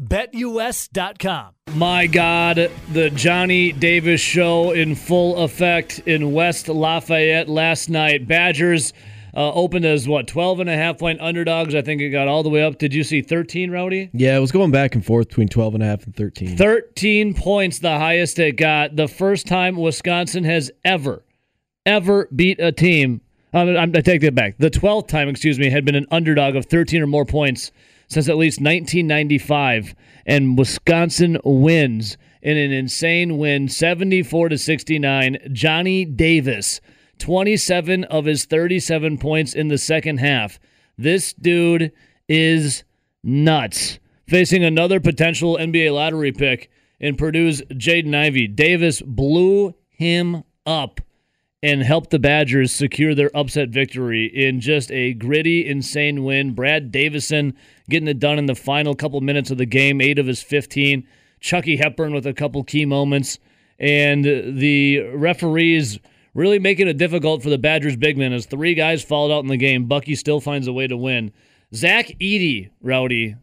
BetUS.com. My God, the Johnny Davis show in full effect in West Lafayette last night. Badgers uh, opened as what 12 and a half point underdogs. I think it got all the way up. Did you see 13, Rowdy? Yeah, it was going back and forth between 12 and a half and 13. 13 points, the highest it got. The first time Wisconsin has ever, ever beat a team. Um, I take that back. The 12th time, excuse me, had been an underdog of 13 or more points since at least 1995, and Wisconsin wins in an insane win, 74 to 69. Johnny Davis, 27 of his 37 points in the second half. This dude is nuts. Facing another potential NBA lottery pick in Purdue's Jaden Ivey, Davis blew him up and helped the Badgers secure their upset victory in just a gritty, insane win. Brad Davison getting it done in the final couple minutes of the game, eight of his 15. Chucky Hepburn with a couple key moments. And the referees really making it difficult for the Badgers big men as three guys fouled out in the game. Bucky still finds a way to win. Zach Edey, Rowdy.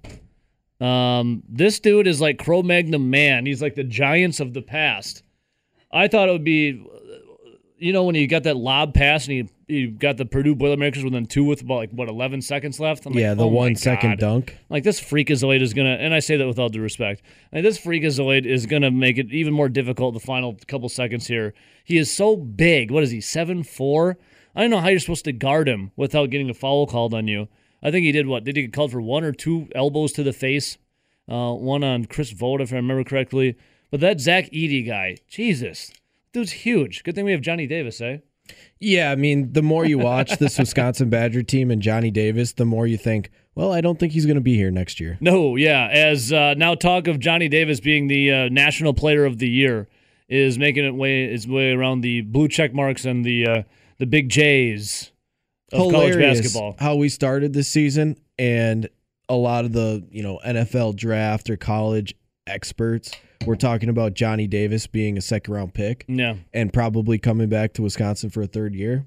Um, this dude is like Cro Magnon man. He's like the Giants of the past. I thought it would be you know when he got that lob pass and you you got the Purdue Boilermakers within two with about like what eleven seconds left. I'm yeah, like, the oh one second dunk. Like this freakazoid is gonna, and I say that with all due respect. Like this freakazoid is gonna make it even more difficult. The final couple seconds here. He is so big. What is he? Seven four. I don't know how you're supposed to guard him without getting a foul called on you. I think he did what? Did he get called for one or two elbows to the face? Uh, one on Chris Vogt, if I remember correctly. But that Zach Edey guy, Jesus, dude's huge. Good thing we have Johnny Davis, eh? Yeah, I mean, the more you watch this Wisconsin Badger team and Johnny Davis, the more you think, well, I don't think he's going to be here next year. No, yeah. As uh, now talk of Johnny Davis being the uh, National Player of the Year is making it way its way around the blue check marks and the uh, the big J's of Hilarious college basketball. How we started this season and a lot of the you know NFL draft or college experts we're talking about Johnny Davis being a second round pick. Yeah. And probably coming back to Wisconsin for a third year.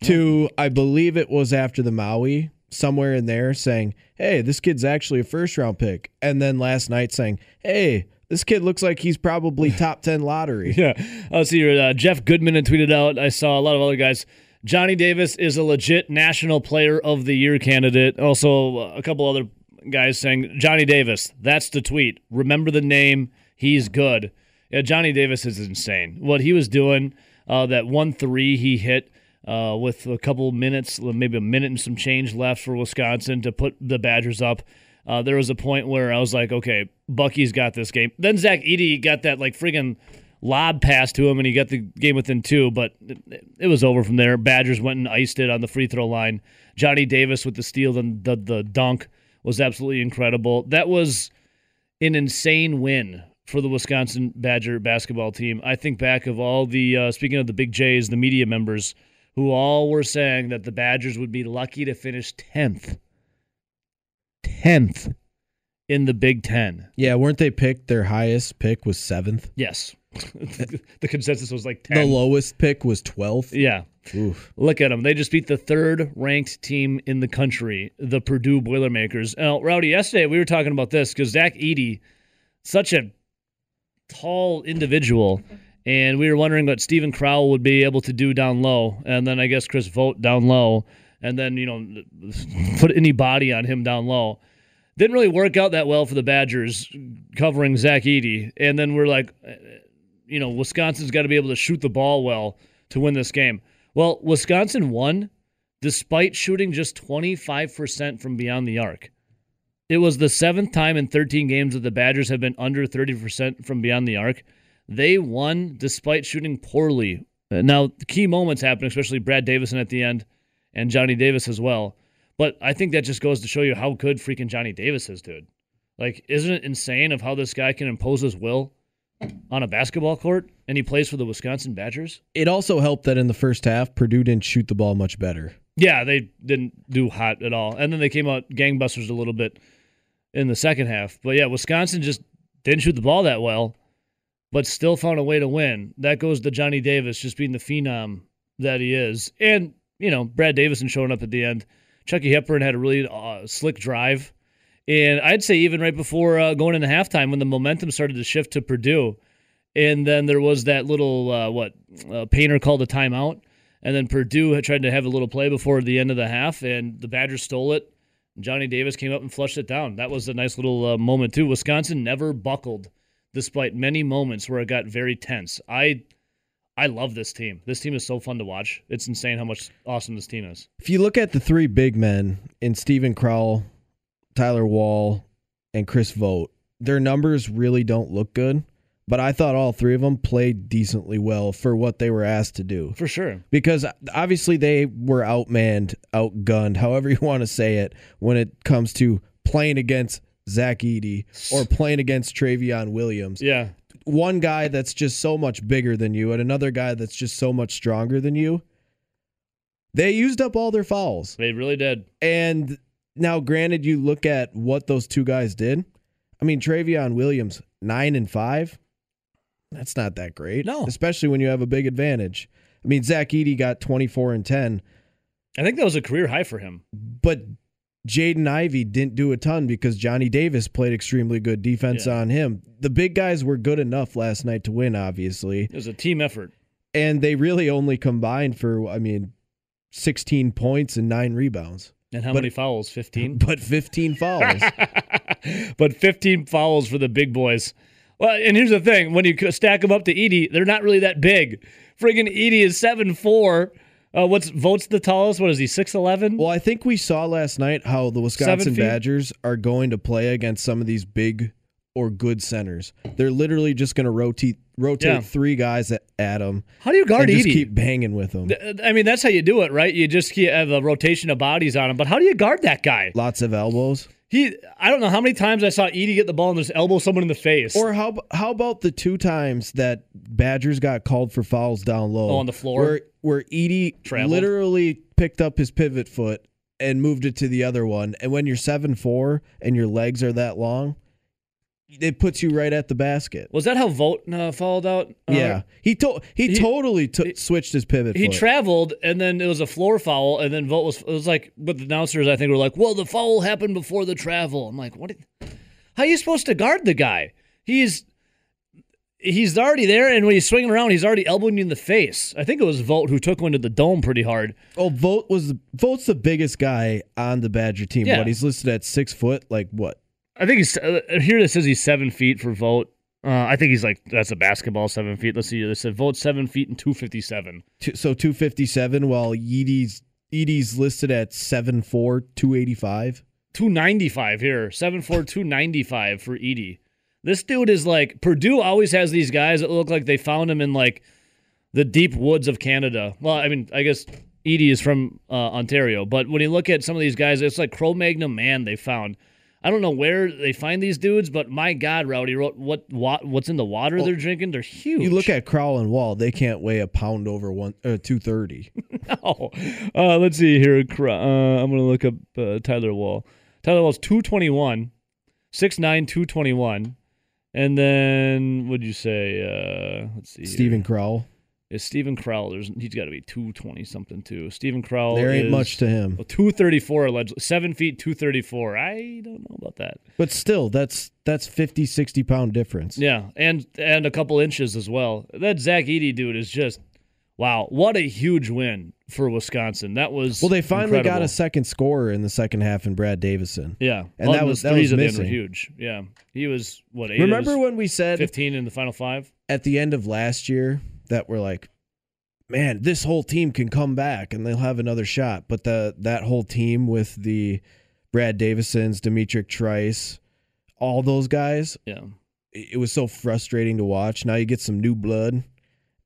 Yeah. To, I believe it was after the Maui, somewhere in there saying, hey, this kid's actually a first round pick. And then last night saying, hey, this kid looks like he's probably top 10 lottery. yeah. I'll see here. Uh, Jeff Goodman had tweeted out. I saw a lot of other guys. Johnny Davis is a legit National Player of the Year candidate. Also, a couple other guys saying, Johnny Davis, that's the tweet. Remember the name. He's good. Yeah, Johnny Davis is insane. What he was doing, uh, that one three he hit uh, with a couple minutes, maybe a minute and some change left for Wisconsin to put the Badgers up. Uh, there was a point where I was like, okay, Bucky's got this game. Then Zach Edey got that like friggin' lob pass to him, and he got the game within two, but it, it, was over from there. Badgers went and iced it on the free throw line. Johnny Davis with the steal and the, the dunk was absolutely incredible. That was an insane win for the Wisconsin Badger basketball team. I think back of all the uh, speaking of the Big Jays, the media members who all were saying that the Badgers would be lucky to finish 10th. 10th in the Big 10. Yeah, weren't they picked their highest pick was 7th? Yes. the consensus was like 10. The lowest pick was 12th? Yeah. Oof. Look at them. They just beat the third ranked team in the country, the Purdue Boilermakers. Now, Rowdy, yesterday we were talking about this because Zach Edey, such a tall individual, and we were wondering what Stephen Crowl would be able to do down low, and then I guess Chris Vogt down low, and then you know put any body on him down low. Didn't really work out that well for the Badgers covering Zach Edey, and then we're like, you know, Wisconsin's got to be able to shoot the ball well to win this game. Well, Wisconsin won despite shooting just 25% from beyond the arc. It was the seventh time in 13 games that the Badgers have been under 30% from beyond the arc. They won despite shooting poorly. Now, key moments happen, especially Brad Davison at the end and Johnny Davis as well. But I think that just goes to show you how good freaking Johnny Davis is, dude. Like, isn't it insane of how this guy can impose his will on a basketball court, and he plays for the Wisconsin Badgers. It also helped that in the first half, Purdue didn't shoot the ball much better. Yeah, they didn't do hot at all, and then they came out gangbusters a little bit in the second half. But yeah, Wisconsin just didn't shoot the ball that well, but still found a way to win. That goes to Johnny Davis just being the phenom that he is, and you know Brad Davison showing up at the end. Chucky Hepburn had a really uh, slick drive. And I'd say even right before uh, going into halftime, when the momentum started to shift to Purdue, and then there was that little uh, what uh, Painter called a timeout, and then Purdue had tried to have a little play before the end of the half, and the Badgers stole it. Johnny Davis came up and flushed it down. That was a nice little uh, moment too. Wisconsin never buckled, despite many moments where it got very tense. I I love this team. This team is so fun to watch. It's insane how much awesome this team is. If you look at the three big men in Stephen Crowl, Tyler Wahl, and Chris Vogt, their numbers really don't look good. But I thought all three of them played decently well for what they were asked to do. For sure. Because obviously they were outmanned, outgunned, however you want to say it, when it comes to playing against Zach Edey or playing against Trevion Williams. Yeah. One guy that's just so much bigger than you and another guy that's just so much stronger than you. They used up all their fouls. They really did. And now, granted, you look at what those two guys did. I mean, Trevion Williams, nine and five. That's not that great. No. Especially when you have a big advantage. I mean, Zach Edey got 24 and 10, I think that was a career high for him. but Jaden Ivey didn't do a ton because Johnny Davis played extremely good defense Yeah. on him. The big guys were good enough last night to win, obviously. It was a team effort. And they really only combined for, I mean, 16 points and nine rebounds, And how But- many fouls? 15? but 15 fouls. but 15 fouls for the big boys. Well, and here's the thing: when you stack them up to Edey, they're not really that big. Friggin' Edey is seven four. Uh, what's Vogt's the tallest? What is he? Six eleven? Well, I think we saw last night how the Wisconsin? Badgers are going to play against some of these big or good centers. They're literally just going to rotate rotate Yeah. three guys at, at them How do you guard and just keep banging with them. I mean, that's how you do it, right? You just keep, have a rotation of bodies on him. But how do you guard that guy? Lots of elbows. He, I don't know how many times I saw Edey get the ball and just elbow someone in the face. Or how how about the two times that Badgers got called for fouls down low Oh, on the floor? where where Edey Traveled? literally picked up his pivot foot and moved it to the other one. And when you're seven four and your legs are that long, it puts you right at the basket. was that how Vogt uh, fouled out? Uh, Yeah, he to- he, he- totally t- switched his pivot. He foot. traveled, and then it was a floor foul, and then Vogt was. It was like, but the announcers, I think, were like, "Well, the foul happened before the travel." I'm like, "What? How are you supposed to guard the guy? He's he's already there, and when he's swinging around, he's already elbowing you in the face." I think it was Vogt who took one to the dome pretty hard. oh, Vogt was Vogt's the biggest guy on the Badger team. Yeah. What he's listed at six foot. Like what? I think he's uh, here. It says he's seven feet for Vogt. Uh, I think he's like that's a basketball seven feet. Let's see. They said Vogt seven feet and two fifty seven. Two, so two fifty seven, while Edey's Edey's listed at seven four, two eighty five. 295 here. Seven four two ninety five for Edey. This dude is like Purdue always has these guys that look like they found him in like the deep woods of Canada. Well, I mean, I guess Edey is from uh, Ontario, but when you look at some of these guys, it's like Cro Magnon man they found. I don't know where they find these dudes, but my God, Rowdy wrote what, what what's in the water they're drinking. They're huge. You look at Crowl and Wahl; they can't weigh a pound over one uh, two thirty. Oh, uh, let's see here. Uh, I'm gonna look up uh, Tyler Wahl. Tyler Wahl's 221, 6'9", 221. and then what'd you say? Uh, let's see. Stephen Crowl. Is Stephen Crowl. There's, he's got to be two twenty something too. Stephen Crowl. There ain't much to him, well, two thirty four allegedly, seven feet two thirty four. I don't know about that. but still, that's that's 50, 60 pound difference. Yeah, and and a couple inches as well. That Zach Edey dude is just wow. What a huge win for Wisconsin. That was Well, they finally got a second scorer in the second half in Brad Davison. Yeah, And that was- that was at the were missing. huge. Yeah, he was what eight? Remember when we said fifteen in the final five? at the end of last year that we're like, man, this whole team can come back and they'll have another shot. But the that whole team with the Brad Davisons, D'Mitrik Trice, all those guys, Yeah, it it was so frustrating to watch. Now you get some new blood,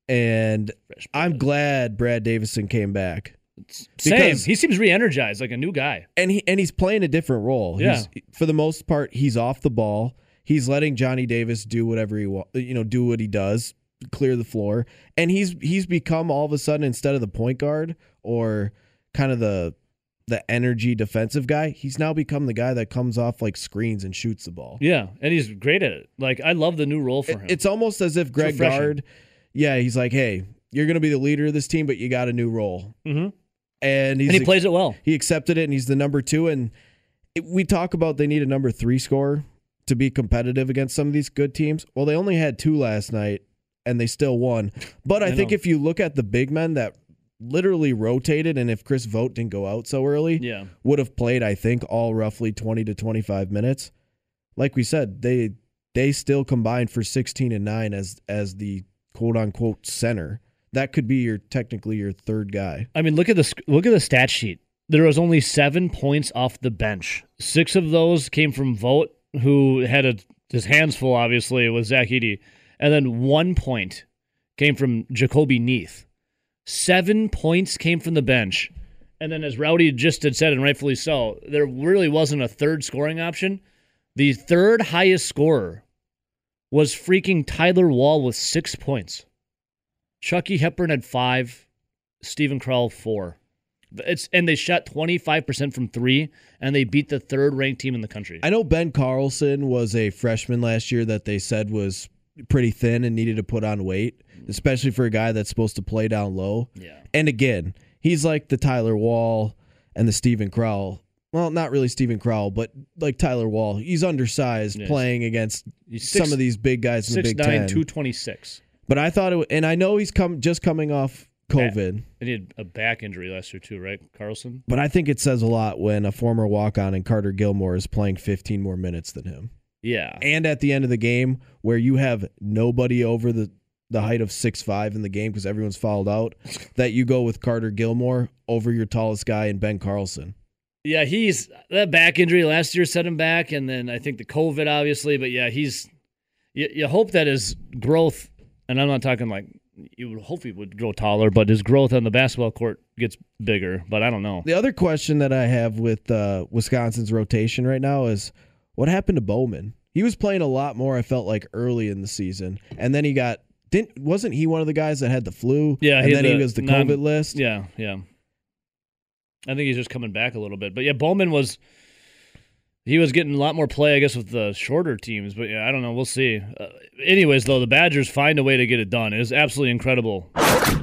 and Fresh I'm glad Brad Davison came back. same. because- He seems re-energized, like a new guy. and he and he's playing a different role. Yeah. He's, for the most part, he's off the ball. He's letting Johnny Davis do whatever he wa- you know, do what he does, clear the floor. And he's he's become all of a sudden instead of the point guard or kind of the the energy defensive guy, he's now become the guy that comes off like screens and shoots the ball. Yeah, and he's great at it. Like I love the new role for him. It's almost as if Greg. Gard, yeah, he's like, hey, you're going to be the leader of this team, but you got a new role, hmm and he's and he plays it well. he accepted it, and he's the number two. And it, we talk about they need a number three scorer to be competitive against some of these good teams. Well, they only had two last night, and they still won. But I, I think if you look at the big men that literally rotated, and if Chris Vogt didn't go out so early, Yeah, would have played, I think, all roughly 20 to 25 minutes. Like we said, they they still combined for 16 and 9 as as the quote unquote center. That could be your technically your third guy. I mean, look at the look at the stat sheet. There was only seven points off the bench. Six of those came from Vogt, who had a, his hands full, obviously, with Zach Edey, and then one point came from Jahcobi Neath. Seven points came from the bench, and then as Rowdy just had said, and rightfully so, there really wasn't a third scoring option. The third highest scorer was freaking Tyler Wahl with six points. Chucky Hepburn had five. Stephen Crowl four. It's and they shot twenty five percent from three, and they beat the third ranked team in the country. I know Ben Carlson was a freshman last year that they said was pretty thin and needed to put on weight, mm-hmm. especially for a guy that's supposed to play down low. yeah, And again, he's like the Tyler Wahl and the Stephen Crowl. Well, not really Stephen Crowl, but like Tyler Wahl. He's undersized playing against He's some of these big guys in the six Big nine Ten. two twenty six. But I thought it, and I know he's come just coming off COVID. And he had a back injury last year too, right, Carlson? But I think it says a lot when a former walk on and Carter Gilmore is playing 15 more minutes than him. Yeah, And at the end of the game, where you have nobody over the, the height of six five in the game because everyone's fouled out, that you go with Carter Gilmore over your tallest guy and Ben Carlson. yeah. He's that back injury last year set him back, and then I think the COVID obviously. But yeah, he's you, you hope that his growth, and I'm not talking like you would hope he would grow taller, but his growth on the basketball court gets bigger. But I don't know. The other question that I have with uh, Wisconsin's rotation right now is what happened to Bowman? He was playing a lot more. I felt like early in the season, and then he got didn't wasn't he one of the guys that had the flu? Yeah, and he then had he was the non- COVID list. Yeah, yeah. I think he's just coming back a little bit. But yeah, Bowman was he was getting a lot more play, I guess, with the shorter teams. But yeah, I don't know. We'll see. Uh, anyways, though, the Badgers find a way to get it done. It is absolutely incredible. Uh,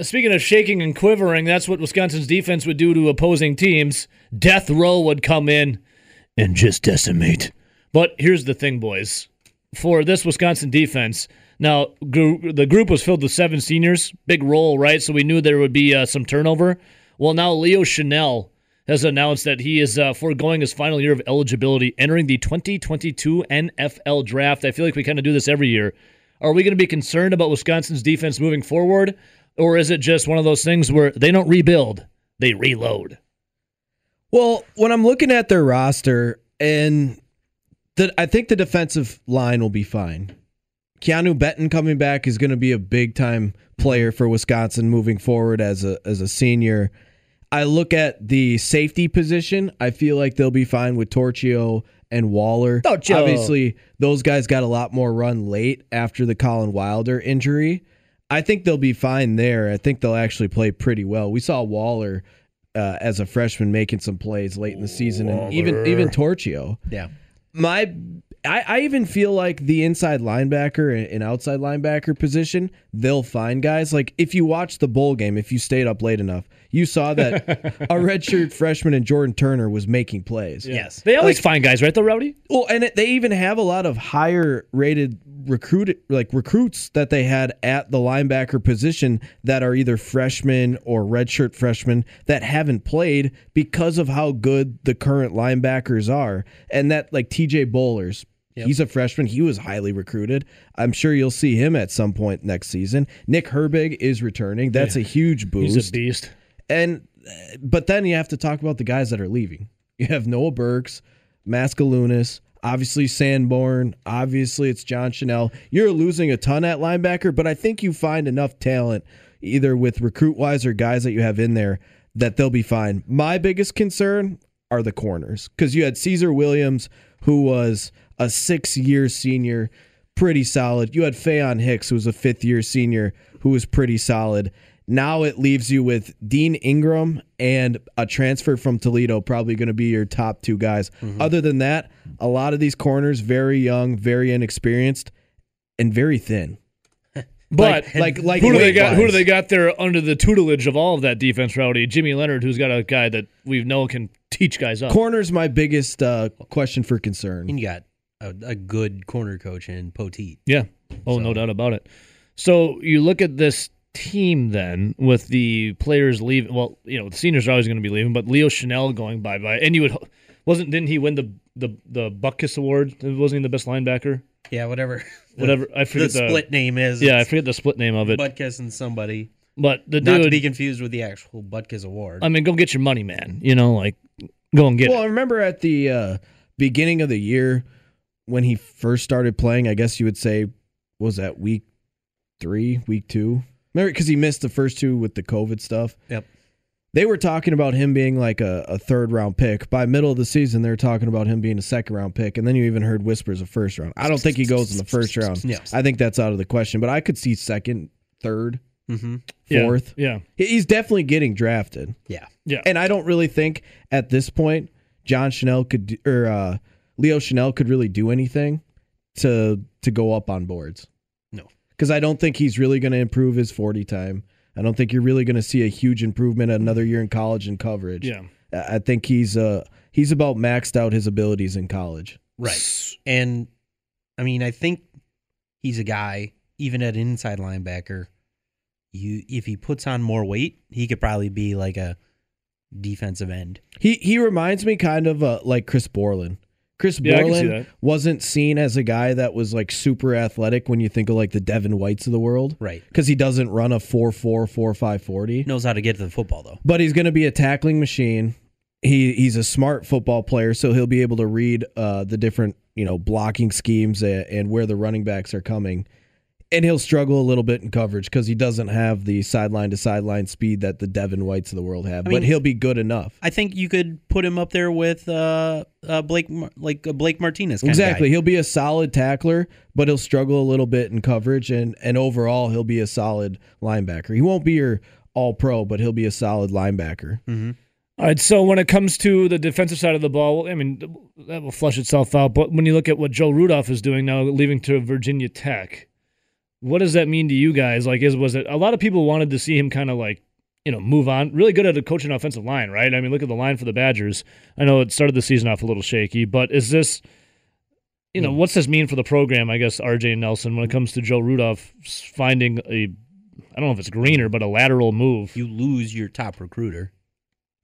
Speaking of shaking and quivering, that's what Wisconsin's defense would do to opposing teams. Death row would come in and just decimate. But here's the thing, boys. For this Wisconsin defense, now gr- the group was filled with seven seniors, big role, right? So we knew there would be uh, some turnover. Well, now Leo Chenal has announced that he is uh, foregoing his final year of eligibility, entering the 2022 NFL draft. I feel like we kind of do this every year. Are we going to be concerned about Wisconsin's defense moving forward, or is it just one of those things where they don't rebuild, they reload? Well, when I'm looking at their roster, and the, I think the defensive line will be fine. Keanu Benton coming back is going to be a big time player for Wisconsin moving forward as a as a senior. I look at the safety position. I feel like they'll be fine with Torchio and Wohler. Torchio. Obviously, those guys got a lot more run late after the Collin Wilder injury. I think they'll be fine there. I think they'll actually play pretty well. We saw Wohler uh, as a freshman making some plays late in the season, and even even Torchio. Yeah. My, I, I even feel like the inside linebacker and- and outside linebacker position, they'll find guys. Like if you watch the bowl game, if you stayed up late enough, you saw that a redshirt freshman and Jordan Turner was making plays. Yes. They always find guys, right, though, Rowdy? Well, and it, they even have a lot of higher rated recruit like recruits that they had at the linebacker position that are either freshmen or redshirt freshmen that haven't played because of how good the current linebackers are. And that like TJ Bollers, he's a freshman. He was highly recruited. I'm sure you'll see him at some point next season. Nick Herbig is returning. That's a huge boost. He's a beast. And but then you have to talk about the guys that are leaving. You have Noah Burks, Maskalunas, obviously Sanborn, obviously it's John Chenal. You're losing a ton at linebacker, but I think you find enough talent either with recruit wise or guys that you have in there that they'll be fine. My biggest concern are the corners because you had Caesar Williams, who was a six year senior, pretty solid. You had Faion Hicks, who was a fifth year senior, who was pretty solid. Now it leaves you with Dean Engram and a transfer from Toledo, probably going to be your top two guys. Other than that, a lot of these corners, very young, very inexperienced, and very thin. But like, like, like who do they got? Who do they got there under the tutelage of all of that defense, Rowdy? Jimmy Leonhard, who's got a guy that we know can teach guys up. Corner's my biggest uh, question for concern. And you got a, a good corner coach in Poteet. Yeah. Oh, no doubt about it. So you look at this team then with the players leaving. Well, you know the seniors are always going to be leaving, but Leo Chenal going bye bye, and you would wasn't didn't he win the the the Butkus Award? Wasn't he the best linebacker? Yeah, whatever. Whatever I forget the, split name is. Yeah, I forget the split name of it. Butkus and somebody. but the Not to be confused with the actual Butkus Award. I mean, go get your money, man. You know, like go and get Well, it. I remember at the uh, beginning of the year when he first started playing. I guess you would say was that week three, week two. Remember because he missed the first two with the COVID stuff. Yep. They were talking about him being like a, a third round pick. By middle of the season, they were talking about him being a second round pick, and then you even heard whispers of first round. I don't think he goes in the first round. Yes. I think that's out of the question. But I could see second, third, mm-hmm. Fourth. Yeah. He- He's definitely getting drafted. Yeah. Yeah. And I don't really think at this point John Chenal could do, or uh, Leo Chenal could really do anything to to go up on boards. Because I don't think he's really going to improve his 40 time. I don't think you're really going to see a huge improvement another year in college in coverage. Yeah. I I think he's uh he's about maxed out his abilities in college. Right. And I mean, I think he's a guy, even at inside linebacker, you if he puts on more weight, he could probably be like a defensive end. He he reminds me kind of uh, like Chris Borland. Chris Yeah, I can see Borland wasn't seen as a guy that was like super athletic when you think of like the Devin Whites of the world. Right. because he doesn't run a 4-4, 4-5 40. Knows how to get to the football though. But he's going to be a tackling machine. He he's a smart football player, so he'll be able to read uh, the different you know blocking schemes and, and where the running backs are coming. And he'll struggle a little bit in coverage because he doesn't have the sideline to sideline speed that the Devin Whites of the world have. mean- but he'll be good enough. I think you could put him up there with uh, uh Blake like uh, Blake Martinez kind Exactly. of guy. He'll be a solid tackler, but he'll struggle a little bit in coverage and and overall he'll be a solid linebacker. He won't be your all pro, but he'll be a solid linebacker. All right, so when it comes to the defensive side of the ball, I mean, that will flush itself out. But when you look at what Joe Rudolph is doing now, leaving to Virginia Tech, what does that mean to you guys? Like, is was it a lot of people wanted to see him kind of like, you know, move on? Really good at a coaching offensive line, right? I mean, look at the line for the Badgers. I know it started the season off a little shaky, but is this, you know, hmm. what's this mean for the program? I guess RJ Nelson when it comes to Joe Rudolph finding a, I don't know if it's greener, but a lateral move. You lose your top recruiter.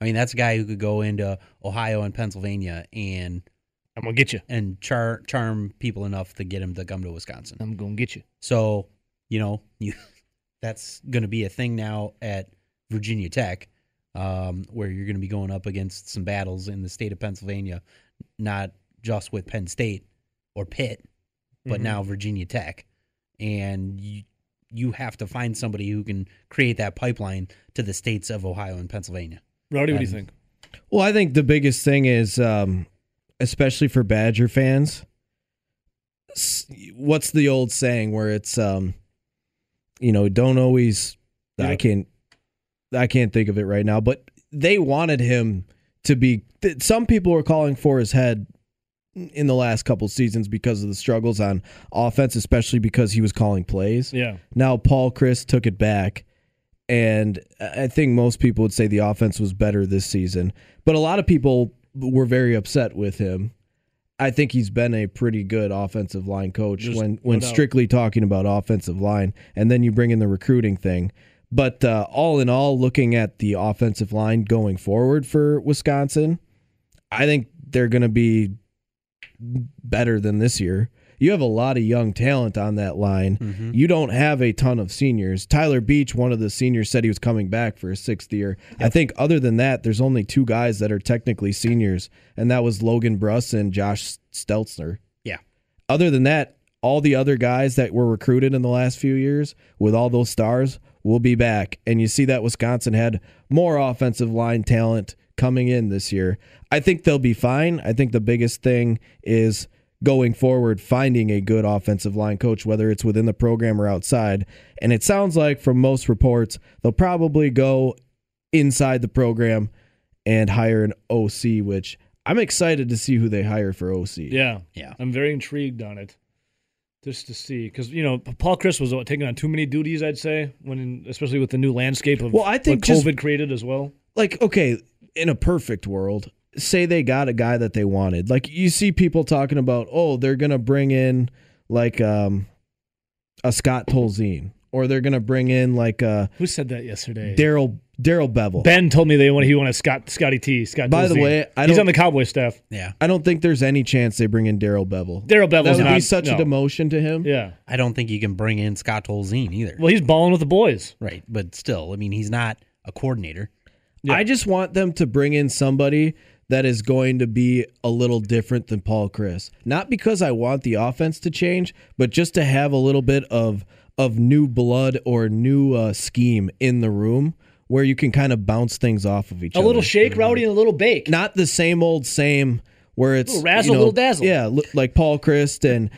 I mean, that's a guy who could go into Ohio and Pennsylvania and I'm gonna get you. and char- charm people enough to get him to come to Wisconsin. I'm gonna get you. So, you know, you that's going to be a thing now at Virginia Tech, um, where you're going to be going up against some battles in the state of Pennsylvania, not just with Penn State or Pitt, but Mhm. now Virginia Tech, and you you have to find somebody who can create that pipeline to the states of Ohio and Pennsylvania. Rowdy, what do you think? Well, I think the biggest thing is, um, especially for Badger fans, what's the old saying where it's, um, you know, don't always. I can't. I can't think of it right now, but they wanted him to be. Some people were calling for his head in the last couple seasons because of the struggles on offense, especially because he was calling plays. Yeah. Now Paul Chryst took it back, and I think most people would say the offense was better this season. But a lot of people were very upset with him. I think he's been a pretty good offensive line coach Just when when strictly talking about offensive line, and then you bring in the recruiting thing. But uh, all in all, looking at the offensive line going forward for Wisconsin, I think they're going to be better than this year. You have a lot of young talent on that line. Mm-hmm. You don't have a ton of seniors. Tyler Beach, one of the seniors, said he was coming back for his sixth year. I think other than that, there's only two guys that are technically seniors, and that was Logan Bruss and Josh Seltzner. Yeah. Other than that, all the other guys that were recruited in the last few years with all those stars will be back. And you see that Wisconsin had more offensive line talent coming in this year. I think they'll be fine. I think the biggest thing is going forward finding a good offensive line coach, whether it's within the program or outside. And it sounds like from most reports, they'll probably go inside the program and hire an OC, which I'm excited to see who they hire for OC. Yeah, Yeah. I'm very intrigued on it, just to see because you know Paul Chryst was what, taking on too many duties. I'd say when, especially with the new landscape of Well, I think what just- COVID created as well. like okay in a perfect world say they got a guy that they wanted like you see people talking about oh they're gonna bring in like um a scott tolzien or they're gonna bring in like a Who said that yesterday? daryl daryl Bevell Ben told me they want he wanted Scott Scotty T. Scott. By the Tolzien. way, I he's on the Cowboy staff. Yeah. i don't think there's any chance they bring in daryl Bevell Daryl Bevell Bevell's would not be such no. a demotion to him Yeah. I don't think you can bring in Scott Tolzien either. Well, he's balling with the boys. right. But still, I mean, he's not a coordinator. Yeah. i just want them to bring in somebody that is going to be a little different than Paul Chryst. Not because I want the offense to change, but just to have a little bit of of new blood or new uh, scheme in the room where you can kind of bounce things off of each A other. A little shake, rowdy, and a little bake. Not the same old same where it's Little razzle, you know, little dazzle. Yeah, li- like Paul Chryst and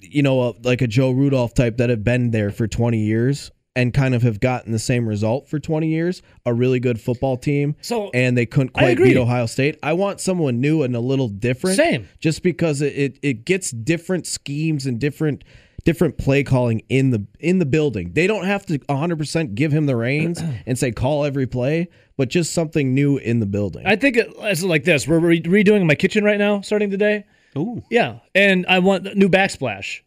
you know uh, like a Joe Rudolph type that have been there for 20 years and kind of have gotten the same result for 20 years, a really good football team So, and they couldn't quite beat Ohio State. I want someone new and a little different. Same. Just because it, it, it gets different schemes and different different play calling in the in the building. They don't have to 100% give him the reins and say call every play, but just something new in the building. I think it's like this. We're re- redoing my kitchen right now, starting today. Ooh. Yeah, and I want new backsplash,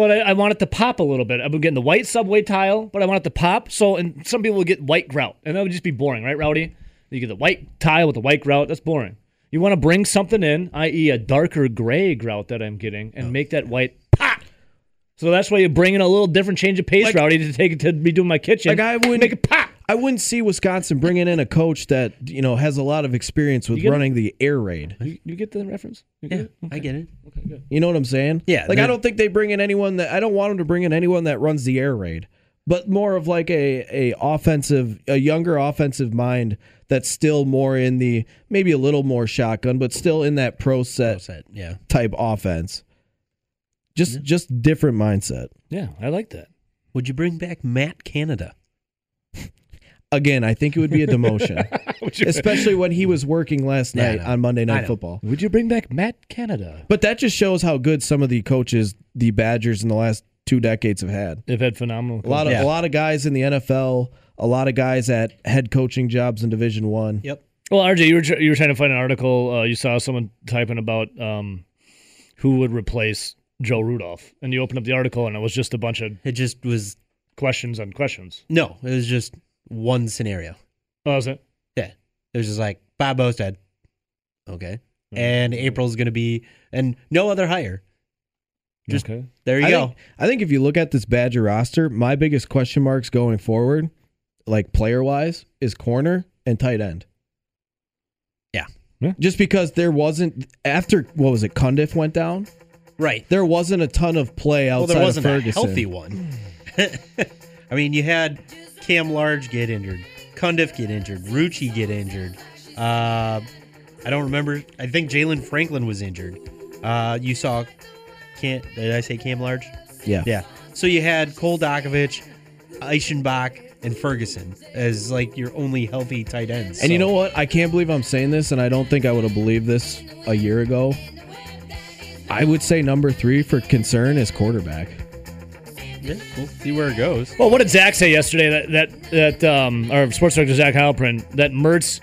but I, I want it to pop a little bit. I'm getting the white subway tile, but I want it to pop. So, and some people will get white grout, and that would just be boring, right, Rowdy? You get the white tile with the white grout. That's boring. You want to bring something in, i.e., a darker gray grout that I'm getting, and oh. make that white pop. So that's why you bring in a little different change of pace, Like- Rowdy, to take it to redo my kitchen. Like, I wouldn't- make it pop. I wouldn't see Wisconsin bringing in a coach that, you know, has a lot of experience with You get it? running the air raid. You, you get the reference? You get Yeah, it? I get it. Okay, good. You know what I'm saying? Yeah, Like I they're- don't think they bring in anyone that I don't want them to bring in anyone that runs the air raid, but more of like a a offensive, a younger offensive mind that's still more in the maybe a little more shotgun, but still in that pro set That's it. Yeah. type offense. Just just different mindset. Yeah, I like that. Would you bring back Matt Canada? Again, I think it would be a demotion, especially when he was working last Yeah, I night know. on Monday I Night know. Football. would you bring back Matt Canada? But that just shows how good some of the coaches, the Badgers in the last two decades have had. They've had phenomenal. A lot of Yeah. a lot of guys in the NFL, a lot of guys at head coaching jobs in Division One. Yep. Well, RJ, you were tr- you were trying to find an article. Uh, you saw someone typing about um, who would replace Joe Rudolph, and you opened up the article, and it was just a bunch of It just was questions on questions. no. It was just one scenario. Oh, is it? Yeah. It was just like Bob dead. Okay. Mm-hmm. And April's going to be and no other hire. just- okay. There you I go. think, I think if you look at this Badger roster, my biggest question marks going forward, like player wise, is corner and tight end. Yeah. Yeah. Just because there wasn't after what was it, Cundiff went down, right. there wasn't a ton of play Well, outside there wasn't of a Ferguson. healthy one. I mean, you had Cam Large get injured, Cundiff get injured, Rucci get injured. Uh, I don't remember. I think Jaylan Franklin was injured. Uh, you saw, can't did I say Cam Large? Yeah. Yeah. So you had Cole Dokovich, Eschenbach, and Ferguson as like your only healthy tight ends. And you know what? I can't believe I'm saying this, and I don't think I would have believed this a year ago. I would say number three for concern is quarterback. Yeah, we'll see where it goes. Well, what did Zach say yesterday? That that that um, our sports director Zach Heilprin that Mertz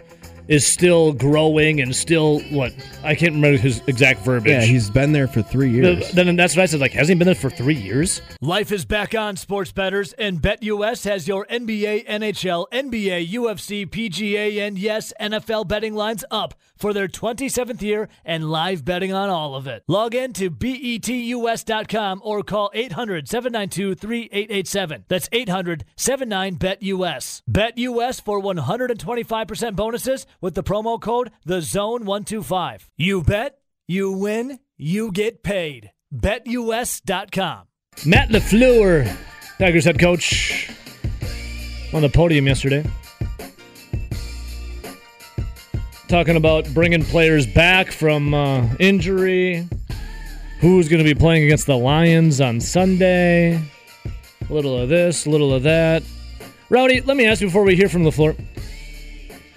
is still growing and still what I can't remember his exact verbiage. Yeah, he's been there for three years. Then that's what I said. Like, hasn't he been there for three years? Life is back on Sports Betters, and BetUS has your NBA, NHL, NBA, UFC, PGA, and yes, NFL betting lines up for their 27th year and live betting on all of it. Log in to betus.com or call 800 792 3887. That's 800 79 BetUS. BetUS for 125% bonuses with the promo code the zone 125 You bet, you win, you get paid. BetUS.com. Matt LaFleur, Tigers head coach, on the podium yesterday. Talking about bringing players back from uh, injury. Who's going to be playing against the Lions on Sunday? A little of this, a little of that. Rowdy, let me ask you before we hear from the floor.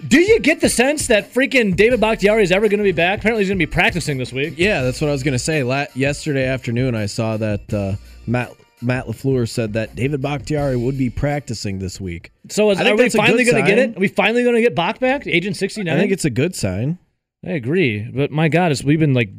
Do you get the sense that freaking David Bakhtiari is ever going to be back? Apparently, he's going to be practicing this week. Yeah, that's what I was going to say. La- yesterday afternoon, I saw that uh, Matt Matt Lafleur said that David Bakhtiari would be practicing this week. So is, are we finally going to get it? Are we finally going to get Bach back? Agent sixty nine. I think it's a good sign. I agree, but my God, it's, we've been like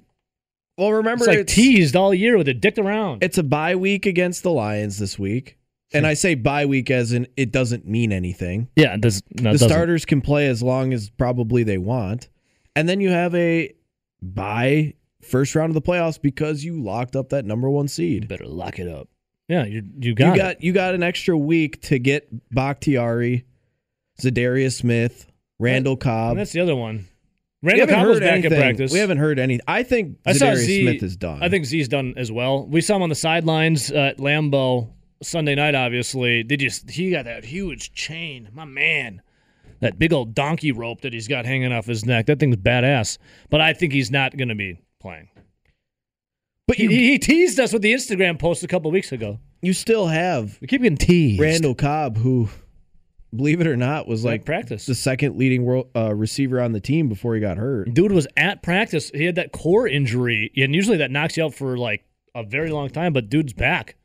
Well, remember, it's like it's, teased all year with it dicked around. it's a bye week against the Lions this week. And hmm. I say bye week as in it doesn't mean anything. yeah, it does, no, the doesn't. starters can play as long as probably they want. And then you have a bye first round of the playoffs because you locked up that number one seed. better lock it up. Yeah, you you got, you it. got you got an extra week to get Bakhtiari, Za'Darius Smith, Randall Cobb. And that's the other one. Randall Cobb was back anything. at practice. We haven't heard any. I think I saw Z, Smith is done. I think Z's done as well. We saw him on the sidelines at Lambeau Sunday night. Obviously, did you? He got that huge chain, my man. That big old donkey rope that he's got hanging off his neck. That thing's badass. But I think he's not going to be playing. but He, you he teased us with the Instagram post a couple weeks ago. you still have We keep getting teased. Randall Cobb, who, believe it or not, was like like practice. the second leading world, uh, receiver on the team before he got hurt. Dude was at practice. He had that core injury, and usually that knocks you out for like a very long time. But dude's back.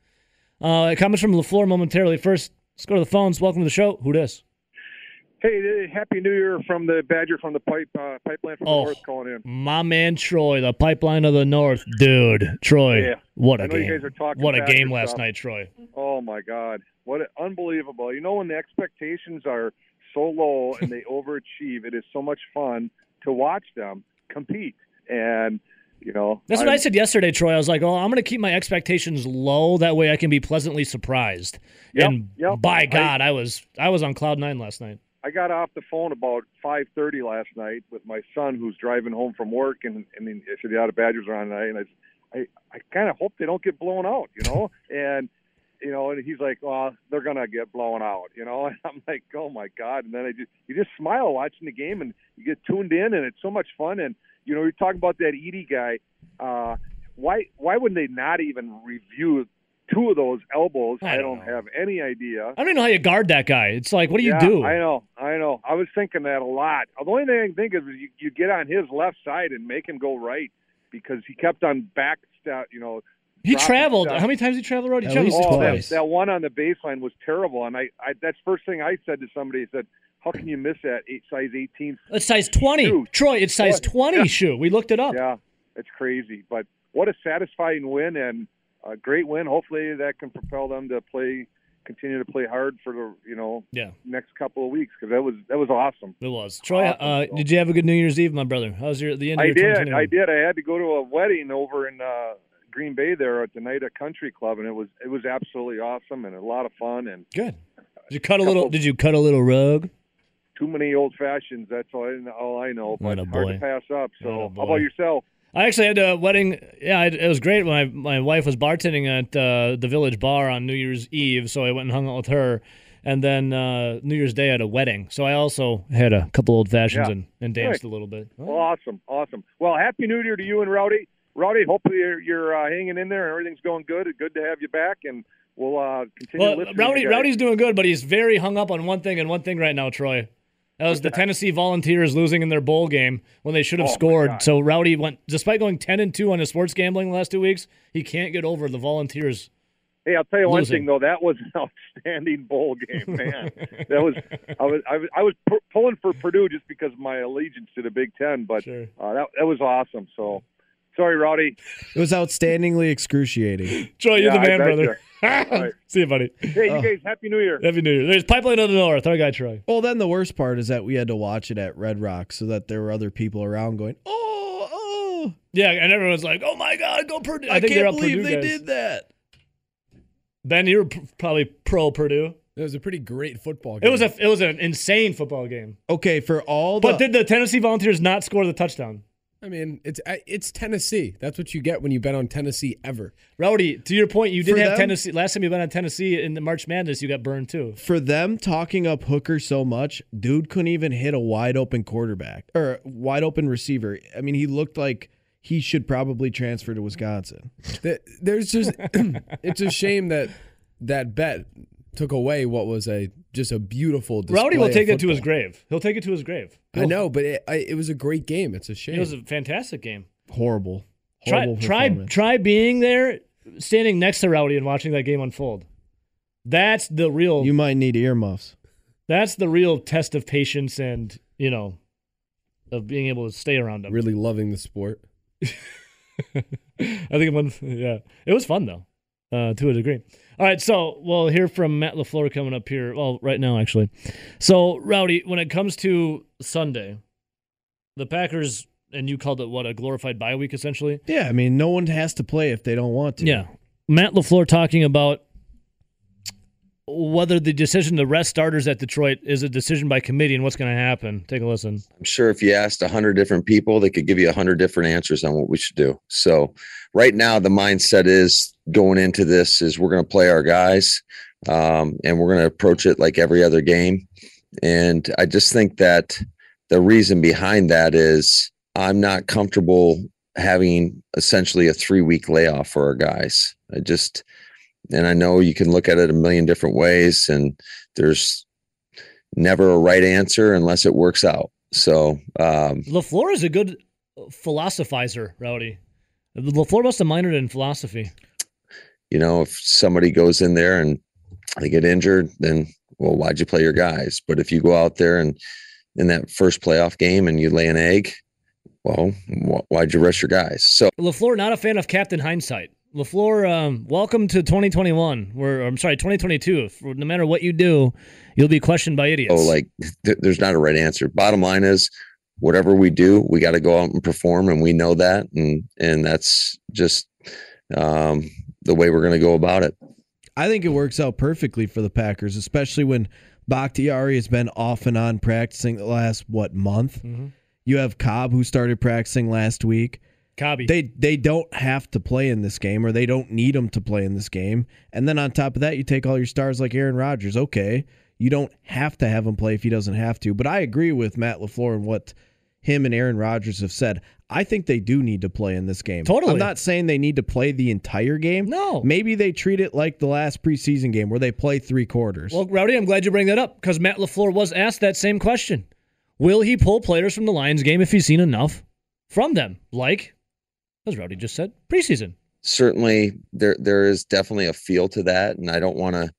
Uh, comments from Lafleur momentarily. First, let's go to the phones. Welcome to the show. Who dis? Hey, happy New Year from the Badger from the pipe uh, pipeline from Oh. the north calling in. My man Troy, the pipeline of the north, dude. Troy, Yeah. what a I know you game! guys are talking what a game last stuff. night, Troy. Oh my God, what a, unbelievable! You know when the expectations are so low and they overachieve, it is so much fun to watch them compete. And you know, That's what I I'm- said yesterday, Troy. I was like, "Oh, I'm going to keep my expectations low. That way, I can be pleasantly surprised." Yep, and yep. by God, I was I was on cloud nine last night. I got off the phone about 5:30 last night with my son, who's driving home from work, and I said the out of Badgers are on tonight, and I, I, I kind of hope they don't get blown out, you know, and you know, and he's like, well, they're gonna get blown out, you know, and I'm like, oh my god, and then I just you just smile watching the game, and you get tuned in, and it's so much fun, and you know, you're talking about that Edey guy, uh, why why wouldn't they not even review two of those elbows? I I don't don't have any idea. I don't even know how you guard that guy. It's like, what do you do? I know, I know. I was thinking that a lot. The only thing I can think of is you, you get on his left side and make him go right because he kept on back step. You know, he traveled. stuff. How many times he traveled road? He At traveled least oh, that, twice. that one on the baseline was terrible. And I, I that's first thing I said to somebody. I said, "How can you miss that eight, size 18?" It's size twenty. Shoot. Troy, it's size What? twenty Yeah. shoe. We looked it up. Yeah, it's crazy. But what a satisfying win and a great win. Hopefully that can propel them to play, continue to play hard for the you know Yeah, next couple of weeks because that was that was awesome. it was. Troy, Awesome. uh, did you have a good New Year's Eve, my brother? How was your the end of I your did. I did. I had to go to a wedding over in uh, Green Bay there at the night Nida Country Club, and it was it was absolutely awesome and a lot of fun and Good. Did you cut a little? Couple- Did you cut a little rug? Too many old fashions. That's all I, all I know. But hard boy. to pass up. So how about yourself? I actually had a wedding. Yeah, it, was great. My my wife was bartending at uh, the Village Bar on New Year's Eve, so I went and hung out with her. And then uh, New Year's Day, I had a wedding, so I also had a couple old fashions Yeah. and, and danced a little bit. Well, awesome, awesome. Well, happy New Year to you and Rowdy. Rowdy, hopefully you're, you're uh, hanging in there and everything's going good. Good to have you back, and we'll uh, continue. Well, listening Rowdy. Rowdy's doing good, but he's very hung up on one thing and one thing right now, Troy. That was the Tennessee Volunteers losing in their bowl game when they should have Oh, scored. So Rowdy went, despite going ten and two on his sports gambling the last two weeks, he can't get over the Volunteers. Hey, I'll tell you one thing though. That was an outstanding bowl game, man. that was I was I was, I was pu- pulling for Purdue just because of my allegiance to the Big Ten, but Sure. uh, that that was awesome. So sorry, Rowdy. It was outstandingly excruciating. Troy, you're Yeah, the man, I bet brother. Right. See you, buddy. Hey, Oh. you guys, happy New Year. Happy New Year. There's Pipeline of the North. Our guy Troy. Well, then the worst part is that we had to watch it at Red Rock so that there were other people around going, "Oh, oh, Yeah, and everyone's like, "Oh my God, go Purdue!" I, I, think can't believe Purdue they guys. did that." Ben, you were p- probably pro Purdue. It was a pretty great football game. It was a it was an insane football game. Okay, for all the But did the Tennessee Volunteers not score the touchdown? I mean, it's it's Tennessee. That's what you get when you bet on Tennessee ever. Rowdy, to your point, you did For have them- Tennessee. Last time you bet on Tennessee in the March Madness, you got burned too. for them talking up Hooker so much, dude couldn't even hit a wide open quarterback or wide open receiver. I mean, he looked like he should probably transfer to Wisconsin. There's just it's a shame that that bet took away what was a just a beautiful. Rowdy will take that to his grave. He'll take it to his grave. I know, but it, I, it was a great game. It's a shame. It was a fantastic game. Horrible. Try Horrible try performance. try being there, standing next to Rowdy and watching that game unfold. That's the real. You might need earmuffs. that's the real test of patience and you know, of being able to stay around him. really loving the sport. I think one, yeah, it was fun though, uh, to a degree. All right, so we'll hear from Matt Lafleur coming up here. Well, right now actually. So Rowdy, when it comes to Sunday, the Packers and you called it what a glorified bye week essentially. Yeah, I mean, no one has to play if they don't want to. Yeah, Matt Lafleur talking about whether the decision to rest starters at Detroit is a decision by committee and what's going to happen. Take a listen. I'm sure if you asked a hundred different people, they could give you a hundred different answers on what we should do. So right now, the mindset is going into this is we're going to play our guys, um, and we're going to approach it like every other game. And I just think that the reason behind that is I'm not comfortable having essentially a three week layoff for our guys. I just, and I know you can look at it a million different ways, and there's never a right answer unless it works out. So um, Lafleur is a good philosophizer, Rowdy. Lafleur must have minored in philosophy. You know, if somebody goes in there and they get injured, then well, why'd you play your guys? But if you go out there and in that first playoff game and you lay an egg, well, wh- why'd you rest your guys? So Lafleur not a fan of Captain Hindsight. Lafleur, um, welcome to 2021. Where I'm sorry, 2022. If- No matter what you do, you'll be questioned by idiots. oh, like th- there's not a right answer. Bottom line is, whatever we do, we got to go out and perform, and we know that, and and that's just um, the way we're going to go about it. I think it works out perfectly for the Packers, especially when Bakhtiari has been off and on practicing the last what month. Mhm. You have Cobb who started practicing last week. Cobby. They they don't have to play in this game, or they don't need them to play in this game. And then on top of that, you take all your stars like Aaron Rodgers. Okay, you don't have to have him play if he doesn't have to. But I agree with Matt Lafleur and what him and Aaron Rodgers have said. I think they do need to play in this game. Totally. I'm not saying they need to play the entire game. No. Maybe they treat it like the last preseason game where they play three quarters. Well, Rowdy, I'm glad you bring that up because Matt LaFleur was asked that same question. Will he pull players from the Lions game if he's seen enough from them? Like, as Rowdy just said, preseason. certainly there there is definitely a feel to that and i don't want to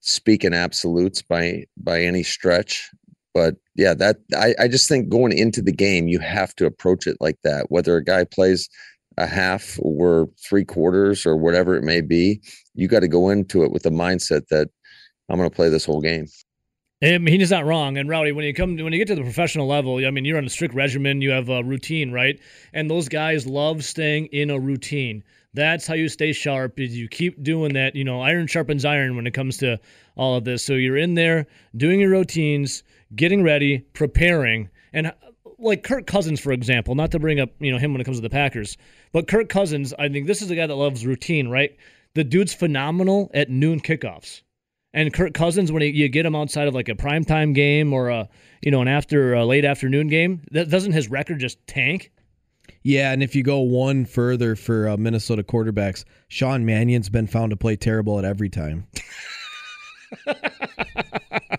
speak in absolutes by by any stretch but yeah that I, I just think going into the game you have to approach it like that whether a guy plays a half or three quarters or whatever it may be you got to go into it with the mindset that i'm going to play this whole game mean, he's not wrong. And Rowdy, when you come when you get to the professional level, I mean, you're on a strict regimen. You have a routine, right? And those guys love staying in a routine. That's how you stay sharp. Is you keep doing that. You know, iron sharpens iron when it comes to all of this. So you're in there doing your routines, getting ready, preparing, and like Kirk Cousins, for example. Not to bring up you know him when it comes to the Packers, but Kirk Cousins. I think this is a guy that loves routine, right? The dude's phenomenal at noon kickoffs. And Kirk Cousins, when he, you get him outside of like a primetime game or a you know an after a late afternoon game, that doesn't his record just tank? yeah, and if you go one further for uh, Minnesota quarterbacks, Sean Mannion's been found to play terrible at every time.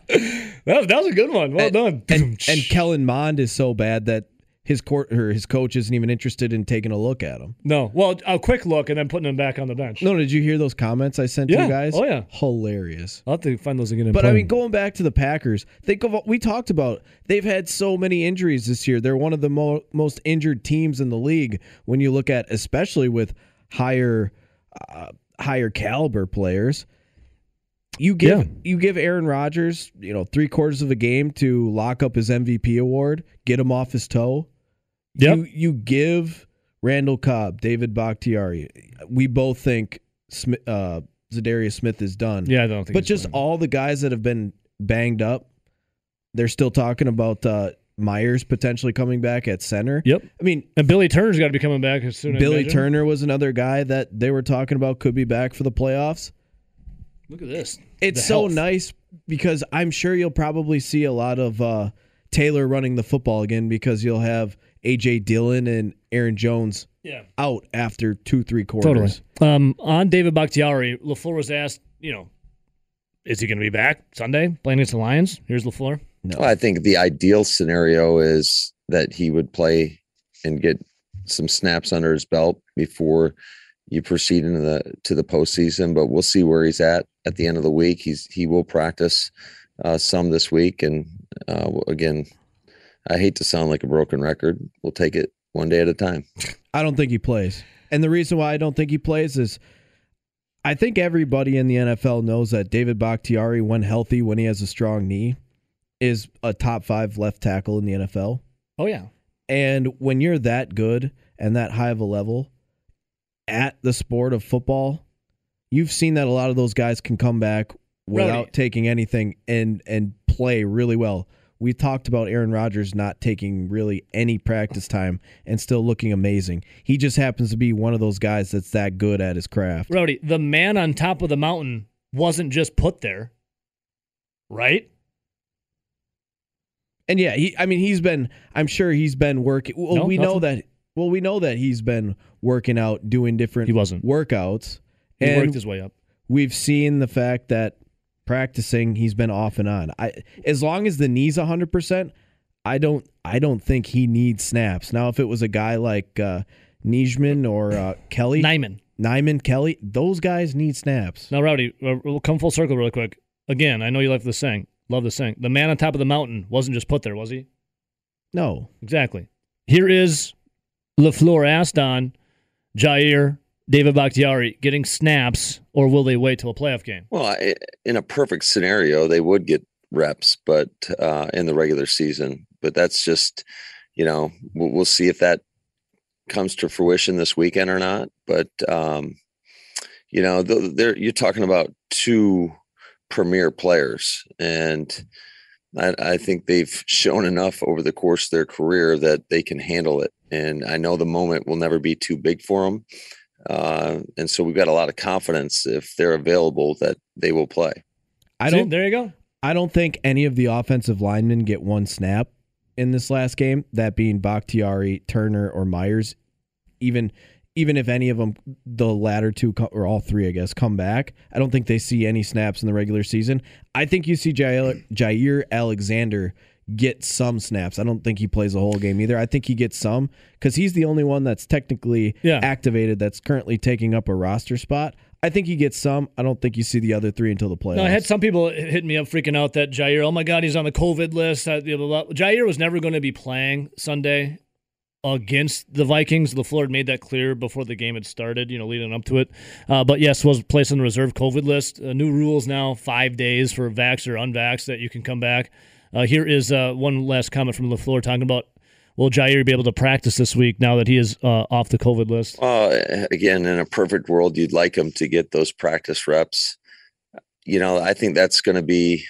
That was, that was a good one. Well done. And, and Kellen Mond is so bad that his court or his coach isn't even interested in taking a look at him. no, well, a quick look and then putting him back on the bench. No, did you hear those comments I sent to you guys? Oh, yeah. hilarious. I'll have to find those again. But I mean, going back to the Packers, think of we talked about. They've had so many injuries this year. They're one of the mo- most injured teams in the league. When you look at, especially with higher, uh, higher caliber players, you give Yeah. you give Aaron Rodgers, you know, three quarters of a game to lock up his MVP award, get him off his toe. Yep. You you give Randall Cobb, David Bakhtiari. We both think Smith, uh, Za'Darius Smith is done. yeah, I don't think. But just all the guys that have been banged up, they're still talking about uh, Myers potentially coming back at center. Yep. I mean, And Billy Turner's got to be coming back as soon. as Billy Turner was another guy that they were talking about could be back for the playoffs. Look at this. It's The so health. nice because I'm sure you'll probably see a lot of uh, Taylor running the football again because you'll have AJ Dillon and Aaron Jones Yeah. out after two, three quarters. Totally. Um, on David Bakhtiari, LaFleur was asked, you know, is he going to be back Sunday playing against the Lions? Here's LaFleur. No. Well, I think the ideal scenario is that he would play and get some snaps under his belt before you proceed into the to the postseason. But we'll see where he's at at the end of the week. He's he will practice uh, some this week, and uh, again, I hate to sound like a broken record. We'll take it one day at a time. I don't think he plays. And the reason why I don't think he plays is I think everybody in the NFL knows that David Bakhtiari, when healthy, when he has a strong knee, is a top five left tackle in the NFL. Oh yeah. And when you're that good and that high of a level at the sport of football, you've seen that a lot of those guys can come back without Rowdy. taking anything and and play really well. We talked about Aaron Rodgers not taking really any practice time and still looking amazing. He just happens to be one of those guys that's that good at his craft. Rowdy, the man on top of the mountain wasn't just put there, right? And yeah, he I mean he's been I'm sure he's been working well No, we know that well we know that he's been working out doing different He wasn't. workouts. He and worked his way up. we've seen the fact that practicing he's been off and on. I as long as the knee's 100%, I don't I don't think he needs snaps. Now if it was a guy like uh Nijman or uh, Kelly, Nijman. Nijman, Kelly, those guys need snaps. Now, Rowdy, uh, we'll come full circle really quick. Again, I know you like the saying. Love the saying. The man on top of the mountain wasn't just put there, was he? No. Exactly. Here is LaFleur asked on Jair, David Bakhtiari getting snaps, or will they wait till a playoff game? Well, in a perfect scenario, they would get reps, but uh, in the regular season. But that's just, you know, we'll, see if that comes to fruition this weekend or not. But um, you know, you're talking about two premier players, and I, I think they've shown enough over the course of their career that they can handle it. And I know the moment will never be too big for them. Uh, and so we've got a lot of confidence if they're available that they will play. I don't there you go. I don't think any of the offensive linemen get one snap in this last game, that being Bakhtiari, Turner, or Myers. Even even if any of them, the latter two or all three, I guess, come back, I don't think they see any snaps in the regular season. I think you see Jair, Jair Alexander get some snaps. I don't think he plays the whole game either. I think he gets some because he's the only one that's technically Yeah. activated that's currently taking up a roster spot. I think he gets some. I don't think you see the other three until the playoffs. No, I had some people hitting me up freaking out that Jair, oh my God, he's on the COVID list. Uh. Jair was never going to be playing Sunday against the Vikings. LaFleur had made that clear before the game had started, you know, leading up to it. Uh, but yes, was placed on the reserve COVID list. Uh, new rules now, five days for vax or unvax that you can come back. Uh, here is uh, one last comment from LaFleur talking about will Jair be able to practice this week now that he is uh, off the COVID list? Uh, again, in a perfect world, you'd like him to get those practice reps. You know, I think that's going to be,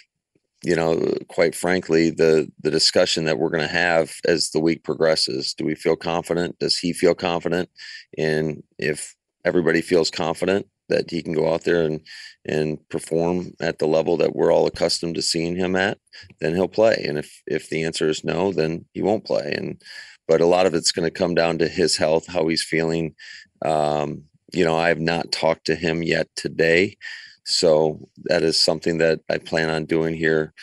you know, quite frankly, the the discussion that we're going to have as the week progresses. Do we feel confident? Does he feel confident? And if everybody feels confident that he can go out there and and perform at the level that we're all accustomed to seeing him at, then he'll play. And if if the answer is no, then he won't play. And but a lot of it's going to come down to his health, how he's feeling. Um, you know, I have not talked to him yet today, so that is something that I plan on doing here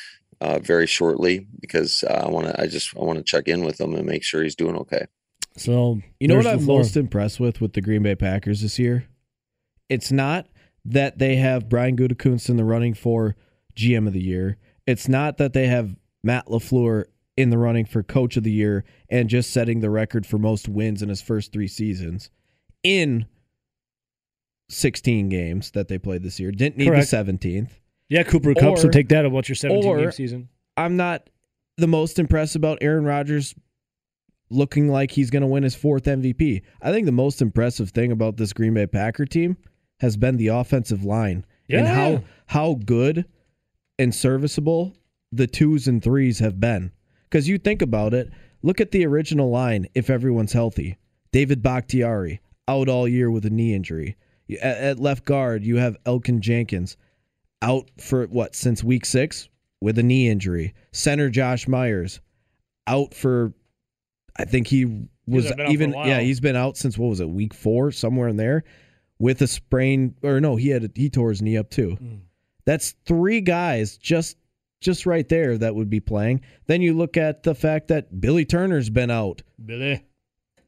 uh, very shortly because I want to. I just I want to check in with him and make sure he's doing okay. So You know what I'm LaFleur. most impressed with with the Green Bay Packers this year? It's not that they have Brian Gutekunst in the running for GM of the year. It's not that they have Matt LaFleur in the running for coach of the year and just setting the record for most wins in his first 3 seasons in 16 games that they played this year. Didn't need Correct. the 17th. Yeah, Cooper Kupp. So take that. What's your 17 or- game season? I'm not the most impressed about Aaron Rodgers looking like he's going to win his fourth MVP. I think the most impressive thing about this Green Bay Packer team has been the offensive line and how how good and serviceable the twos and threes have been. Because you think about it, look at the original line if everyone's healthy. David Bakhtiari out all year with a knee injury. At, at left guard, you have Elgton Jenkins out for what since week six with a knee injury. Center Josh Myers out for, I think he was been out for a even yeah he's been out since what was it week four somewhere in there with a sprain or no he had a, he tore his knee up too. Mm. That's three guys just just right there that would be playing. Then you look at the fact that Billy Turner's been out. Billy.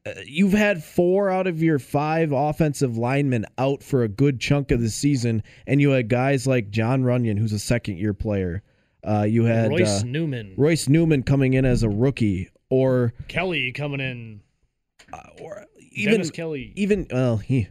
Uh, You've had four out of your five offensive linemen out for a good chunk of the season, and you had guys like Jon Runyan, who's a second year player. Uh, you had Royce uh, Newman. Royce Newman coming in as a rookie, or Kelly coming in. or even Dennis Kelly. even well he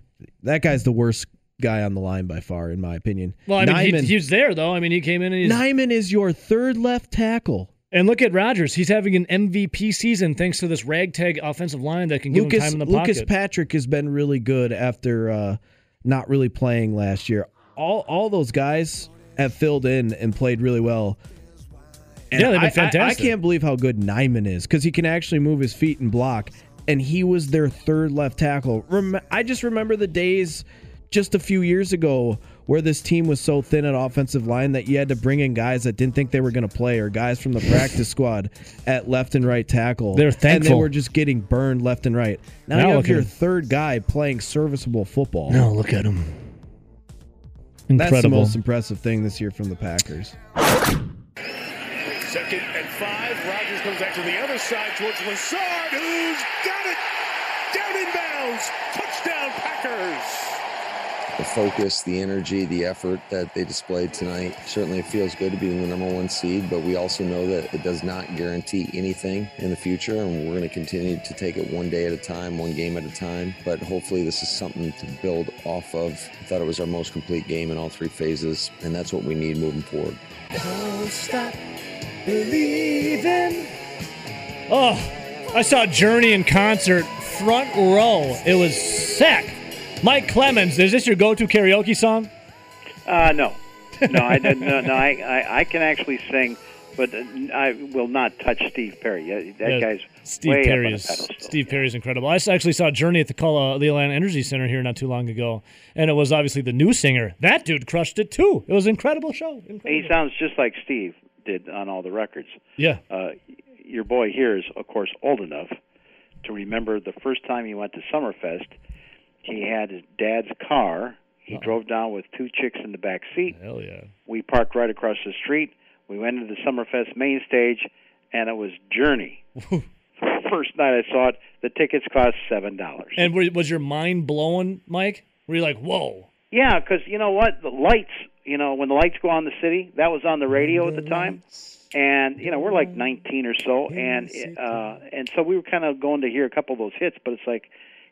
that guy's the worst guy on the line by far in my opinion. Well, I mean, Nijman, he, he was there though. I mean, he came in and he's, Nijman is your third left tackle. and look at Rodgers. He's having an MVP season thanks to this ragtag offensive line that can give him Lucas time in the Lucas pocket. Patrick has been really good after uh, not really playing last year. All all those guys have filled in and played really well. And Yeah, they've been I- I- fantastic. I, can't believe how good Nijman is because he can actually move his feet and block. And he was their third left tackle. Rem- I just remember the days just a few years ago where this team was so thin at offensive line that you had to bring in guys that didn't think they were going to play or guys from the practice squad at left and right tackle. They're thankful. And they were just getting burned left and right. Now, Now you look have at your third guy playing serviceable football. No, look at him. Incredible. That's the Incredible. most impressive thing this year from the Packers. Second and five. Rodgers comes back to the other side towards Lazard, who's got it. Down in bounds. Touchdown, Packers. the focus, the energy, the effort that they displayed tonight. Certainly it feels good to be the number one seed, but we also know that it does not guarantee anything in the future, and we're going to continue to take it one day at a time, one game at a time. But hopefully, this is something to build off of. I thought it was our most complete game in all three phases, and that's what we need moving forward. Believe them. Oh, I saw Journey in concert, front row. It was sick. Mike Clemens, is this your go-to karaoke song? Uh, no, no, I. No, no I, I, I can actually sing, but uh, I will not touch Steve Perry. That Yeah, guy's Steve way Perry is. Steve Perry is incredible. I actually saw Journey at the Call, uh, the Alliant Energy Center here not too long ago, and it was obviously the new singer. That dude crushed it too. It was an incredible show. He sounds just like Steve did on all the records. yeah. Uh, your boy here is, of course, old enough to remember the first time he went to Summerfest. He had his dad's car. He drove down with two chicks in the back seat. Hell yeah. We parked right across the street. We went into the Summerfest main stage, and it was Journey. First night I saw it, the tickets cost seven dollars. And was your mind blowing, Mike? Were you like, whoa? Yeah, because you know what, the lights. You know, when the lights go on the city, that was on the radio at the time, and you know we're like 19 or so, and uh, and so we were kind of going to hear a couple of those hits, but it's like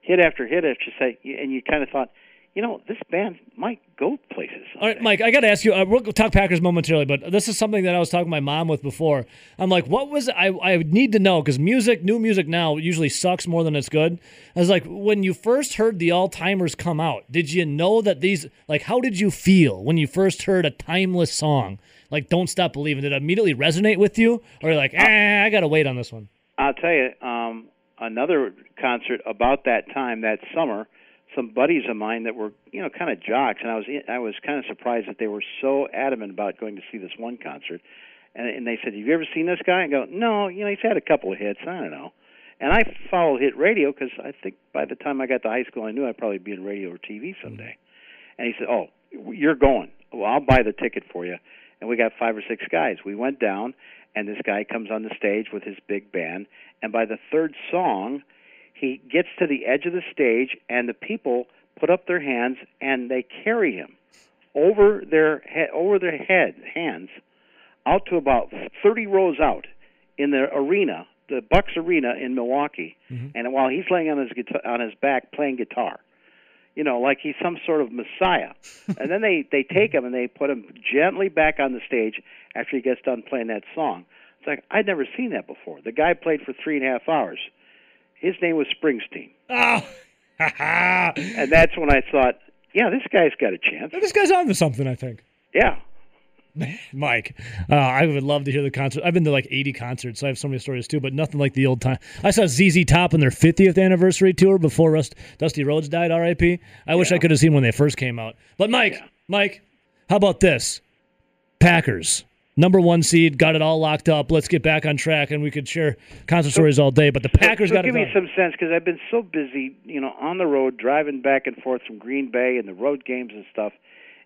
hit after hit after say, and you kind of thought, you know, this band might go places. All right. Mike, I got to ask you. Uh, we'll talk Packers momentarily, but this is something that I was talking to my mom with before. I'm like, what was I? I need to know because music, new music now usually sucks more than it's good. I was like, when you first heard the All Timers come out, did you know that these? Like, how did you feel when you first heard a timeless song like "Don't Stop Believing"? Did it immediately resonate with you, or you're like, eh, I got to wait on this one? I'll tell you, um, another concert about that time that summer. Some buddies of mine that were, you know, kind of jocks, and I was, I was kind of surprised that they were so adamant about going to see this one concert. And, and they said, "Have you ever seen this guy?" I go, "No, you know, he's had a couple of hits. I don't know." And I followed hit radio because I think by the time I got to high school, I knew I'd probably be in radio or TV mm-hmm. someday. And he said, "Oh, you're going. Well, I'll buy the ticket for you." And we got five or six guys. We went down, and this guy comes on the stage with his big band. And by the third song, he gets to the edge of the stage, and the people put up their hands and they carry him over their head, over their head, hands, out to about 30 rows out in the arena, the Bucks Arena in Milwaukee. Mm-hmm. And while he's laying on his guitar, on his back playing guitar, you know, like he's some sort of messiah. and then they they take him and they put him gently back on the stage after he gets done playing that song. It's like I'd never seen that before. The guy played for three and a half hours. His name was Springsteen, Oh, and that's when I thought, yeah, this guy's got a chance. this guy's on to something. I think. Yeah, Mike, uh, I would love to hear the concert. I've been to like 80 concerts, so I have so many stories too, but nothing like the old time. I saw ZZ Top on their 50th anniversary tour before Rust, Dusty Rhodes died, RIP. I wish I could have seen when they first came out. But Mike, Mike, how about this? Packers. number one seed, got it all locked up. Let's get back on track, and we could share concert stories all day. But the Packers so got give it me some sense because I've been so busy, you know, on the road, driving back and forth from Green Bay and the road games and stuff,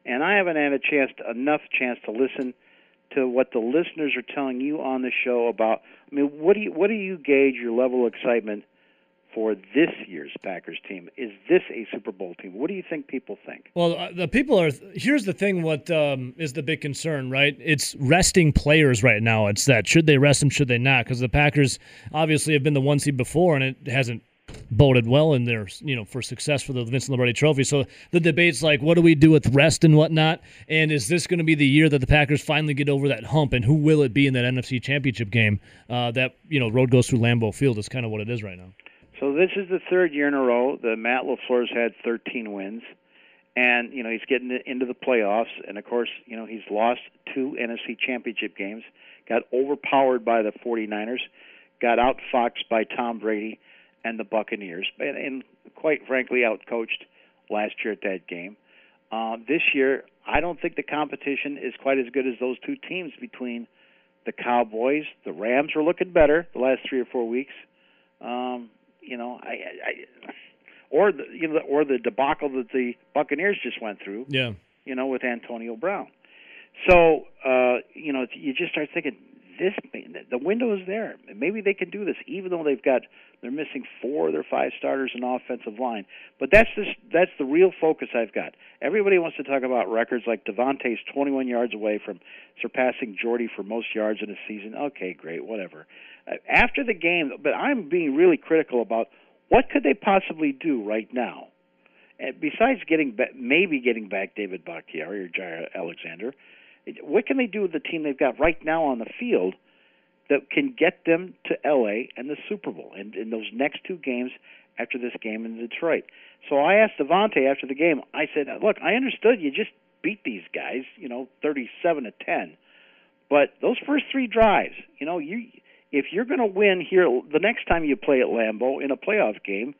and I haven't had a chance, to, enough chance to listen to what the listeners are telling you on the show about. I mean, what do you what do you gauge your level of excitement for this year's Packers team? Is this a Super Bowl team? What do you think people think? Well, uh, the people are. Here's the thing: what um, is the big concern, right? It's resting players right now. It's that should they rest them, should they not? Because the Packers obviously have been the one seed before, and it hasn't boded well in their you know for success for the Vincent Lombardi Trophy. So the debate's like, what do we do with rest and whatnot? And is this going to be the year that the Packers finally get over that hump? And who will it be in that NFC Championship game? Uh, that you know road goes through Lambeau Field is kind of what it is right now. So this is the third year in a row that Matt LaFleur's had 13 wins, and you know he's getting into the playoffs. And of course, you know he's lost two NFC Championship games, got overpowered by the 49ers, got outfoxed by Tom Brady and the Buccaneers, and, and quite frankly, outcoached last year at that game. Uh, this year, I don't think the competition is quite as good as those two teams between the Cowboys. The Rams are looking better the last three or four weeks. Um, you know, I, I, or the you know, or the debacle that the Buccaneers just went through. Yeah. You know, with Antonio Brown. So uh, you know, you just start thinking this the window is there. Maybe they can do this, even though they've got they're missing four of their five starters in offensive line. But that's this that's the real focus I've got. Everybody wants to talk about records like Davante's 21 yards away from surpassing Jordy for most yards in a season. Okay, great, whatever. Uh, after the game, but I'm being really critical about what could they possibly do right now. Besides getting maybe getting back David Bakhtiari or Jair Alexander, what can they do with the team they've got right now on the field that can get them to LA and the Super Bowl and in those next two games after this game in Detroit? So I asked Davante after the game. I said, "Look, I understood you just beat these guys, you know, 37 to 10, but those first three drives, you know, you if you're going to win here the next time you play at Lambeau in a playoff game,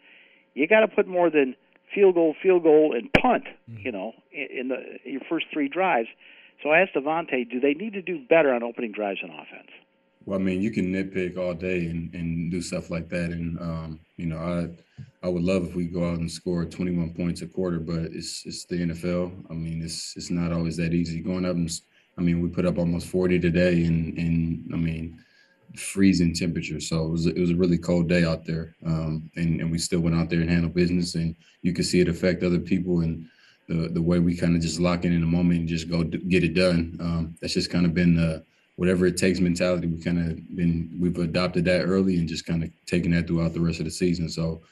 you got to put more than field goal, field goal, and punt, mm. you know, in, in the your first three drives." So I asked Davante, do they need to do better on opening drives in offense? Well, I mean, you can nitpick all day and, and do stuff like that, and um, you know, I I would love if we go out and score 21 points a quarter, but it's it's the NFL. I mean, it's it's not always that easy. Going up and I mean, we put up almost 40 today, and and I mean, freezing temperature. So it was it was a really cold day out there, um, and and we still went out there and handled business, and you could see it affect other people and the the way we kind of just lock in in the moment and just go do, get it done. Um, that's just kind of been the whatever it takes mentality. We kind of been we've adopted that early and just kind of taking that throughout the rest of the season. So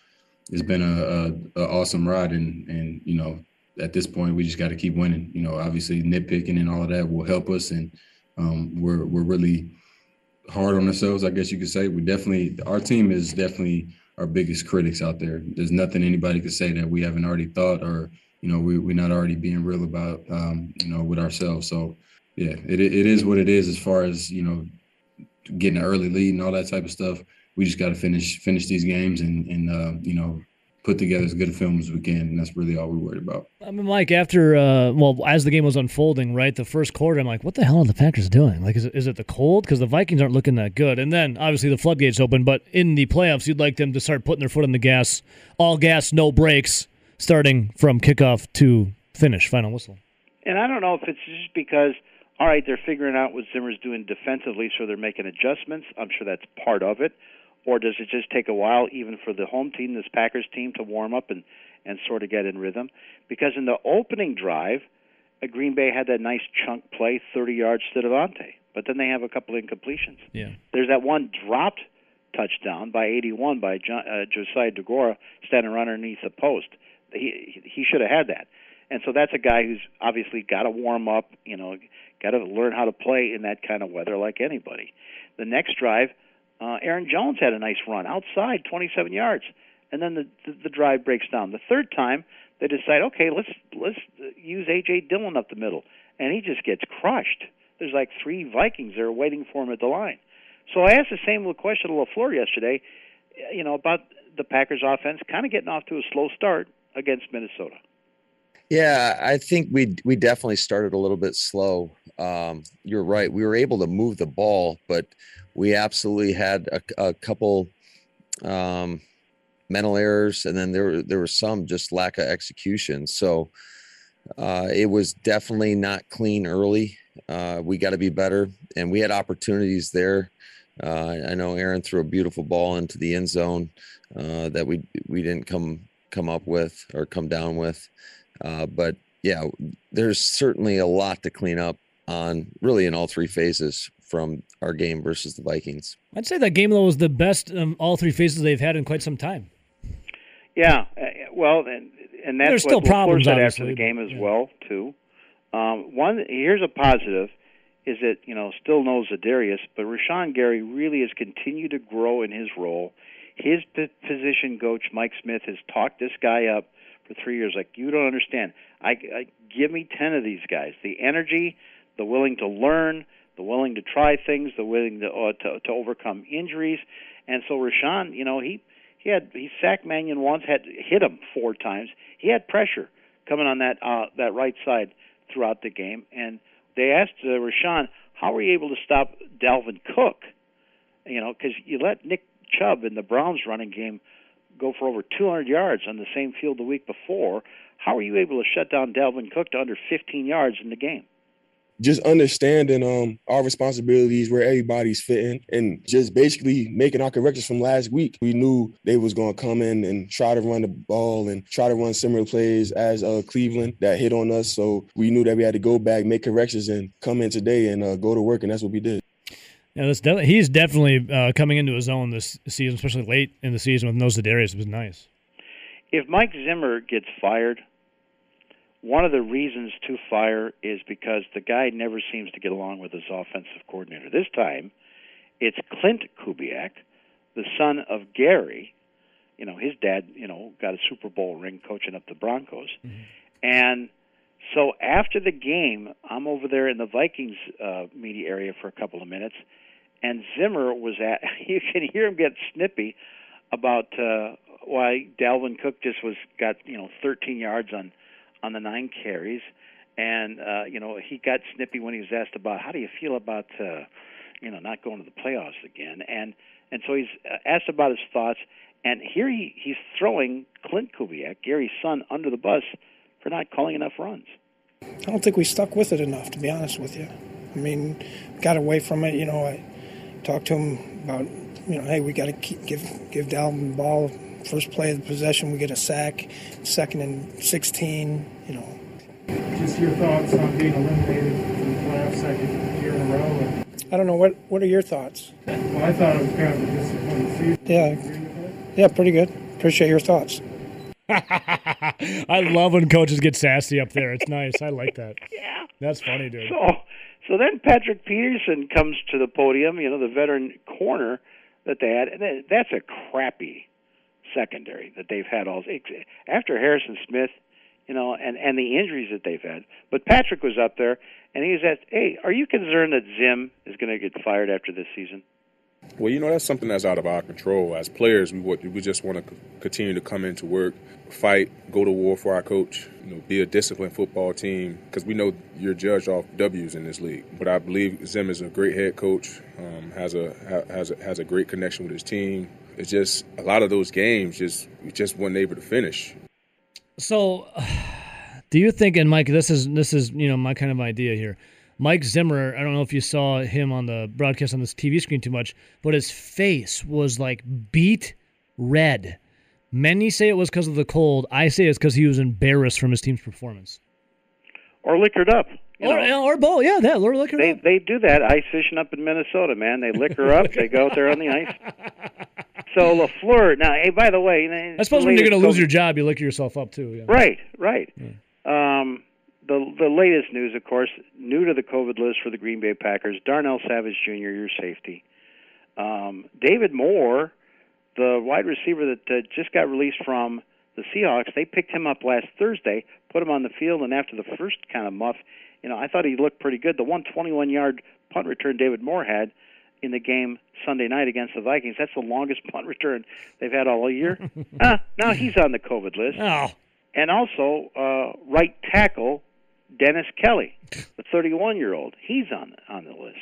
it's been a, a, a awesome ride, and and you know at this point we just got to keep winning. You know, obviously nitpicking and all of that will help us, and um, we're we're really hard on ourselves. I guess you could say we definitely our team is definitely our biggest critics out there. There's nothing anybody could say that we haven't already thought or you know we, we're not already being real about um, you know with ourselves. So yeah, it it is what it is as far as you know getting an early lead and all that type of stuff. We just got to finish finish these games and and uh, you know put together as good a film as we can, and that's really all we're worried about. I mean, Mike, after uh, well, as the game was unfolding, right, the first quarter, I'm like, what the hell are the Packers doing? Like, is it, is it the cold? Because the Vikings aren't looking that good, and then obviously the floodgates open. But in the playoffs, you'd like them to start putting their foot on the gas, all gas, no brakes, starting from kickoff to finish, final whistle. And I don't know if it's just because, all right, they're figuring out what Zimmer's doing defensively, so they're making adjustments. I'm sure that's part of it. Or does it just take a while, even for the home team, this Packers team, to warm up and, and sort of get in rhythm? Because in the opening drive, uh, Green Bay had that nice chunk play, 30 yards to Davante. But then they have a couple of incompletions. Yeah. There's that one dropped touchdown by 81 by John, uh, Josiah Deguara standing right underneath the post. He he should have had that. And so that's a guy who's obviously got to warm up, you know, got to learn how to play in that kind of weather like anybody. The next drive, uh, Aaron Jones had a nice run outside, 27 yards, and then the, the the drive breaks down. The third time, they decide, okay, let's let's use AJ Dillon up the middle, and he just gets crushed. There's like three Vikings there waiting for him at the line. So I asked the same question to Lafleur yesterday, you know, about the Packers offense kind of getting off to a slow start against Minnesota. Yeah, I think we we definitely started a little bit slow. Um, you're right. We were able to move the ball, but we absolutely had a, a couple um, mental errors, and then there there was some just lack of execution. So uh, it was definitely not clean early. Uh, we got to be better, and we had opportunities there. Uh, I know Aaron threw a beautiful ball into the end zone uh, that we we didn't come come up with or come down with. Uh, but yeah, there's certainly a lot to clean up on really in all three phases from our game versus the Vikings. I'd say that game though was the best um, all three phases they've had in quite some time. Yeah, uh, well, and and that's There's what still problems, said after the game as yeah. well too. Um, one here's a positive is that you know still knows Za'Darius, but Rashan Gary really has continued to grow in his role. His position coach Mike Smith has talked this guy up for three years. Like you don't understand. I, I give me ten of these guys. The energy, the willing to learn, the willing to try things, the willing to uh, to, to overcome injuries. And so Rashan, you know, he he had he sacked Mannion once, had hit him four times. He had pressure coming on that uh, that right side throughout the game, and they asked uh, Rashan, "How were you able to stop Dalvin Cook?" You know, because you let Nick Chubb in the Browns running game go for over 200 yards on the same field the week before. How are you able to shut down Dalvin Cook to under 15 yards in the game? just understanding um our responsibilities where everybody's fitting and just basically making our corrections from last week we knew they was going to come in and try to run the ball and try to run similar plays as uh cleveland that hit on us so we knew that we had to go back make corrections and come in today and uh, go to work and that's what we did Yeah, that's de- he's definitely uh, coming into his own this season, especially late in the season with no Za'Darius. It was nice. If Mike Zimmer gets fired, one of the reasons to fire is because the guy never seems to get along with his offensive coordinator. This time, it's Klint Kubiak, the son of Gary. You know, his dad, you know, got a Super Bowl ring coaching up the Broncos. And so after the game, I'm over there in the Vikings uh, media area for a couple of minutes, and Zimmer was at. You can hear him get snippy about uh, why Dalvin Cook just was got you know 13 yards on on the nine carries, and uh, you know he got snippy when he was asked about how do you feel about uh, you know not going to the playoffs again, and and so he's uh, asked about his thoughts, and here he he's throwing Klint Kubiak, Gary's son, under the bus for not calling enough runs. I don't think we stuck with it enough, to be honest with you. I mean, got away from it. You know, I talked to him about, you know, hey, we got to give give Dalvin the ball. First play of the possession, we get a sack. Second and 16, you know. Just your thoughts on being eliminated from the playoffs second year in a row. And, I don't know what what are your thoughts? well, I thought it was kind of a disappointing season. Yeah, yeah, pretty good. Appreciate your thoughts. I love when coaches get sassy up there. It's nice. I like that. Yeah. That's funny, dude. So, so then Patrick Peterson comes to the podium. You know, the veteran corner that they had. And that's a crappy secondary that they've had all after Harrison Smith. You know, and and the injuries that they've had. But Patrick was up there, and he was asked, "Hey, are you concerned that Zim is going to get fired after this season?" Well, you know that's something that's out of our control. As players, we we just want to continue to come into work, fight, go to war for our coach. You know, be a disciplined football team because we know you're judged off W's in this league. But I believe Zim is a great head coach. Um, has a ha- has a, has a great connection with his team. It's just a lot of those games just we just weren't able to finish. So, do you think? And Mike, this is this is you know my kind of idea here. Mike Zimmer. I don't know if you saw him on the broadcast on this TV screen too much, but his face was like beet red. Many say it was because of the cold. I say it's because he was embarrassed from his team's performance. Or liquored up. Or, or both, yeah, that or liquor. they they do that ice fishing up in Minnesota, man. They liquor up. they go out there on the ice. So Lafleur. Now, hey, by the way, I suppose when you're going to lose your job, you liquor yourself up too. Yeah. Right, right. Um, the the latest news, of course, new to the COVID list for the Green Bay Packers, Darnell Savage Jr., your safety. Um, David Moore, the wide receiver that uh, just got released from the Seahawks, they picked him up last Thursday, put him on the field, and after the first kind of muff, you know, I thought he looked pretty good. The 121 yard punt return David Moore had in the game Sunday night against the Vikings, that's the longest punt return they've had all year. ah, now he's on the COVID list. Oh. and also uh, right tackle Dennis Kelly, the 31 year old. He's on on the list.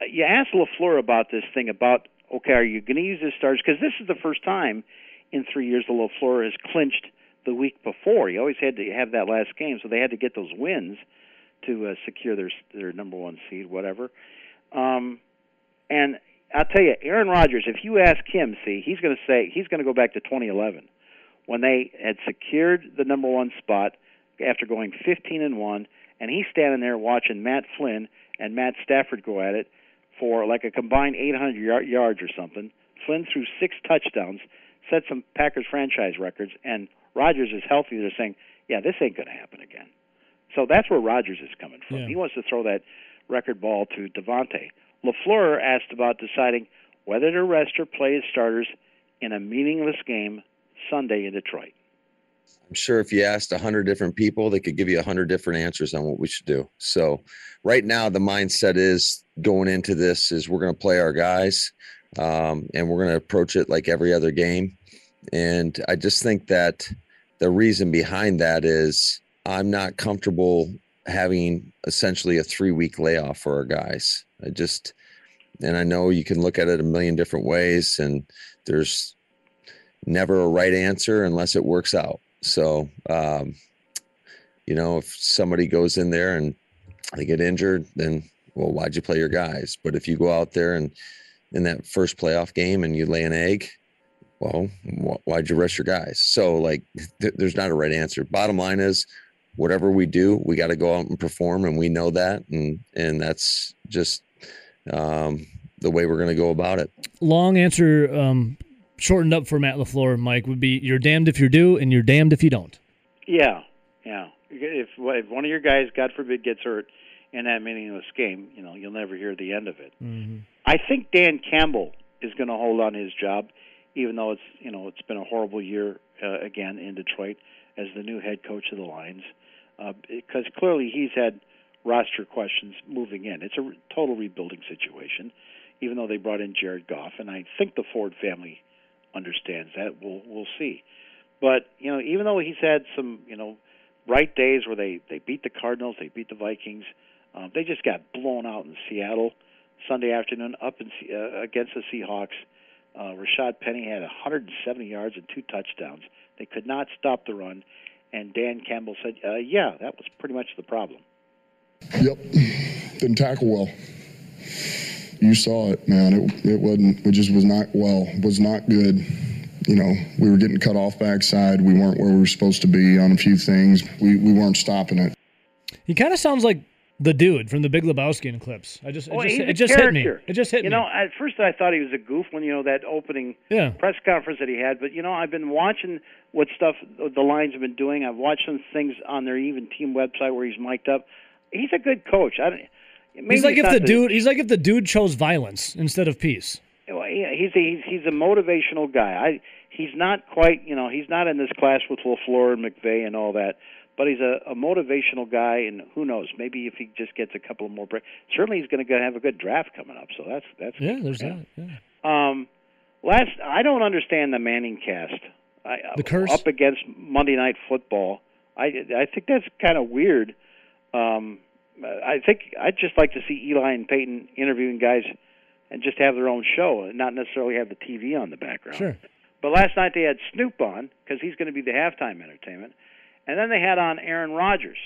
Uh, You asked Lafleur about this thing about okay, are you going to use his stars? Because this is the first time in three years that Lafleur has clinched the week before. He always had to have that last game, so they had to get those wins to uh, secure their their number one seed, whatever. Um, and I'll tell you, Aaron Rodgers. If you ask him, see, he's going to say he's going to go back to 2011 when they had secured the number one spot after going 15 and one, and he's standing there watching Matt Flynn and Matt Stafford go at it for like a combined 800 yard, yards or something. Flynn threw six touchdowns, set some Packers franchise records, and Rodgers is healthy. They're saying, yeah, this ain't going to happen again. So that's where Rodgers is coming from. Yeah. He wants to throw that record ball to Davante. LaFleur asked about deciding whether to rest or play his starters in a meaningless game Sunday in Detroit. I'm sure if you asked a hundred different people, they could give you a hundred different answers on what we should do. So right now, the mindset is going into this is we're going to play our guys, um, and we're going to approach it like every other game. And I just think that the reason behind that is I'm not comfortable having essentially a three week layoff for our guys. I just, and I know you can look at it a million different ways, and there's never a right answer unless it works out. So, um, you know, if somebody goes in there and they get injured, then well, why'd you play your guys? But if you go out there and in that first playoff game and you lay an egg, well, why'd you rest your guys? So, like, th- there's not a right answer. Bottom line is, whatever we do, we got to go out and perform, and we know that, and and that's just um, the way we're going to go about it. Long answer, um, shortened up for Matt Lafleur, Mike would be: you're damned if you do, and you're damned if you don't. Yeah, yeah. If, if one of your guys, God forbid, gets hurt in that meaningless game, you know, you'll never hear the end of it. I think Dan Campbell is going to hold on his job, even though it's you know it's been a horrible year uh, again in Detroit as the new head coach of the Lions, uh, because clearly he's had roster questions moving in. It's a re- total rebuilding situation, even though they brought in Jared Goff, and I think the Ford family understands that. We'll we'll see, but you know even though he's had some you know bright days where they they beat the Cardinals, they beat the Vikings. Um, they just got blown out in Seattle Sunday afternoon up in, uh, against the Seahawks. Uh, Rashaad Penny had 170 yards and two touchdowns. They could not stop the run, and Dan Campbell said, uh, "Yeah, that was pretty much the problem." Yep, didn't tackle well. You saw it, man. It, it wasn't. It just was not well. Was not good. You know, we were getting cut off backside. We weren't where we were supposed to be on a few things. We we weren't stopping it. He kind of sounds like the dude from the Big Lebowski in clips. I just, it Well, just, it just hit me. character. It just hit you me. You know, at first I thought he was a goof when you know that opening Yeah. press conference that he had. But you know, I've been watching what stuff the Lions have been doing. I've watched some things on their even team website where he's mic'd up. He's a good coach. I don't. Maybe he's like if the dude, he's like if the dude chose violence instead of peace. Well, yeah, he's a, he's he's a motivational guy. I he's not quite you know he's not in this class with Lafleur and McVay and all that, but he's a, a motivational guy. And who knows? Maybe if he just gets a couple of more breaks, certainly he's going to have a good draft coming up. So that's that's Yeah, there's him. that. Yeah. Um, last I don't understand the Manning cast. I, The curse? up against Monday Night Football. I I think that's kind of weird. Um, I think I'd just like to see Eli and Peyton interviewing guys and just have their own show and not necessarily have the TV on the background. Sure. But last night they had Snoop on because he's going to be the halftime entertainment, and then they had on Aaron Rodgers,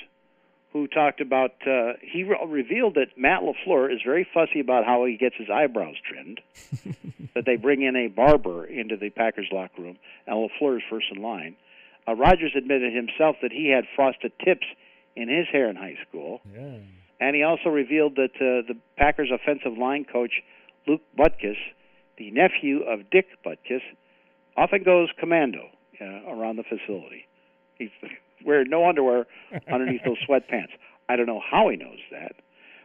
who talked about uh, he re- revealed that Matt Lafleur is very fussy about how he gets his eyebrows trimmed. that they bring in a barber into the Packers locker room, and Lafleur is first in line. Uh, Rodgers admitted himself that he had frosted tips in his hair in high school. Yeah. And he also revealed that uh, the Packers offensive line coach, Luke Butkus, the nephew of Dick Butkus, often goes commando uh, around the facility. He's wearing no underwear underneath those sweatpants. I don't know how he knows that.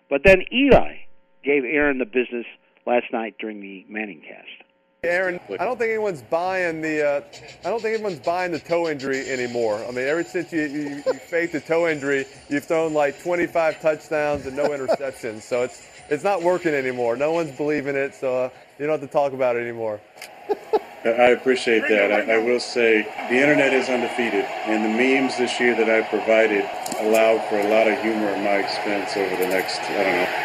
But then Eli gave Aaron the business last night during the Manning cast. Aaron, I don't think anyone's buying the. Uh, I don't think anyone's buying the toe injury anymore. I mean, ever since you, you, you faked the toe injury, you've thrown like 25 touchdowns and no interceptions. So it's it's not working anymore. No one's believing it. So uh, you don't have to talk about it anymore. I appreciate that. I, I will say the internet is undefeated, and the memes this year that I provided allowed for a lot of humor at my expense over the next, I don't know,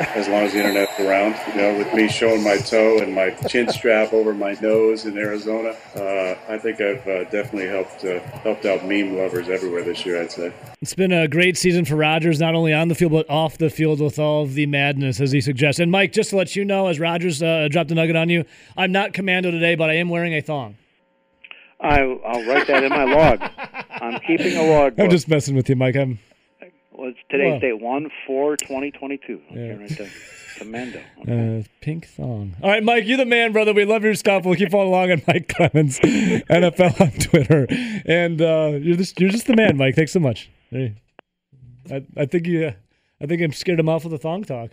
as long as the internet's around. You know, with me showing my toe and my chin strap over my nose in Arizona, uh, I think I've uh, definitely helped uh, helped out meme lovers everywhere this year. I'd say. It's been a great season for Rodgers, not only on the field but off the field with all of the madness, as he suggests. And Mike, just to let you know, as Rodgers uh, dropped a nugget on you, I'm not commando today, but I am wearing a thong. I, I'll write that in my log. I'm keeping a log. I'm just messing with you, Mike. I'm. Well, it's today's date one four twenty twenty two. Yeah. Okay, right there. Commando. Uh, pink thong. All right, Mike, you're the man, brother. We love your stuff. We'll keep following along on Mike Clemens, NFL on Twitter, and uh, you're just you're just the man, Mike. Thanks so much. Hey, I, I think you, I think I'm scared him off with the thong talk.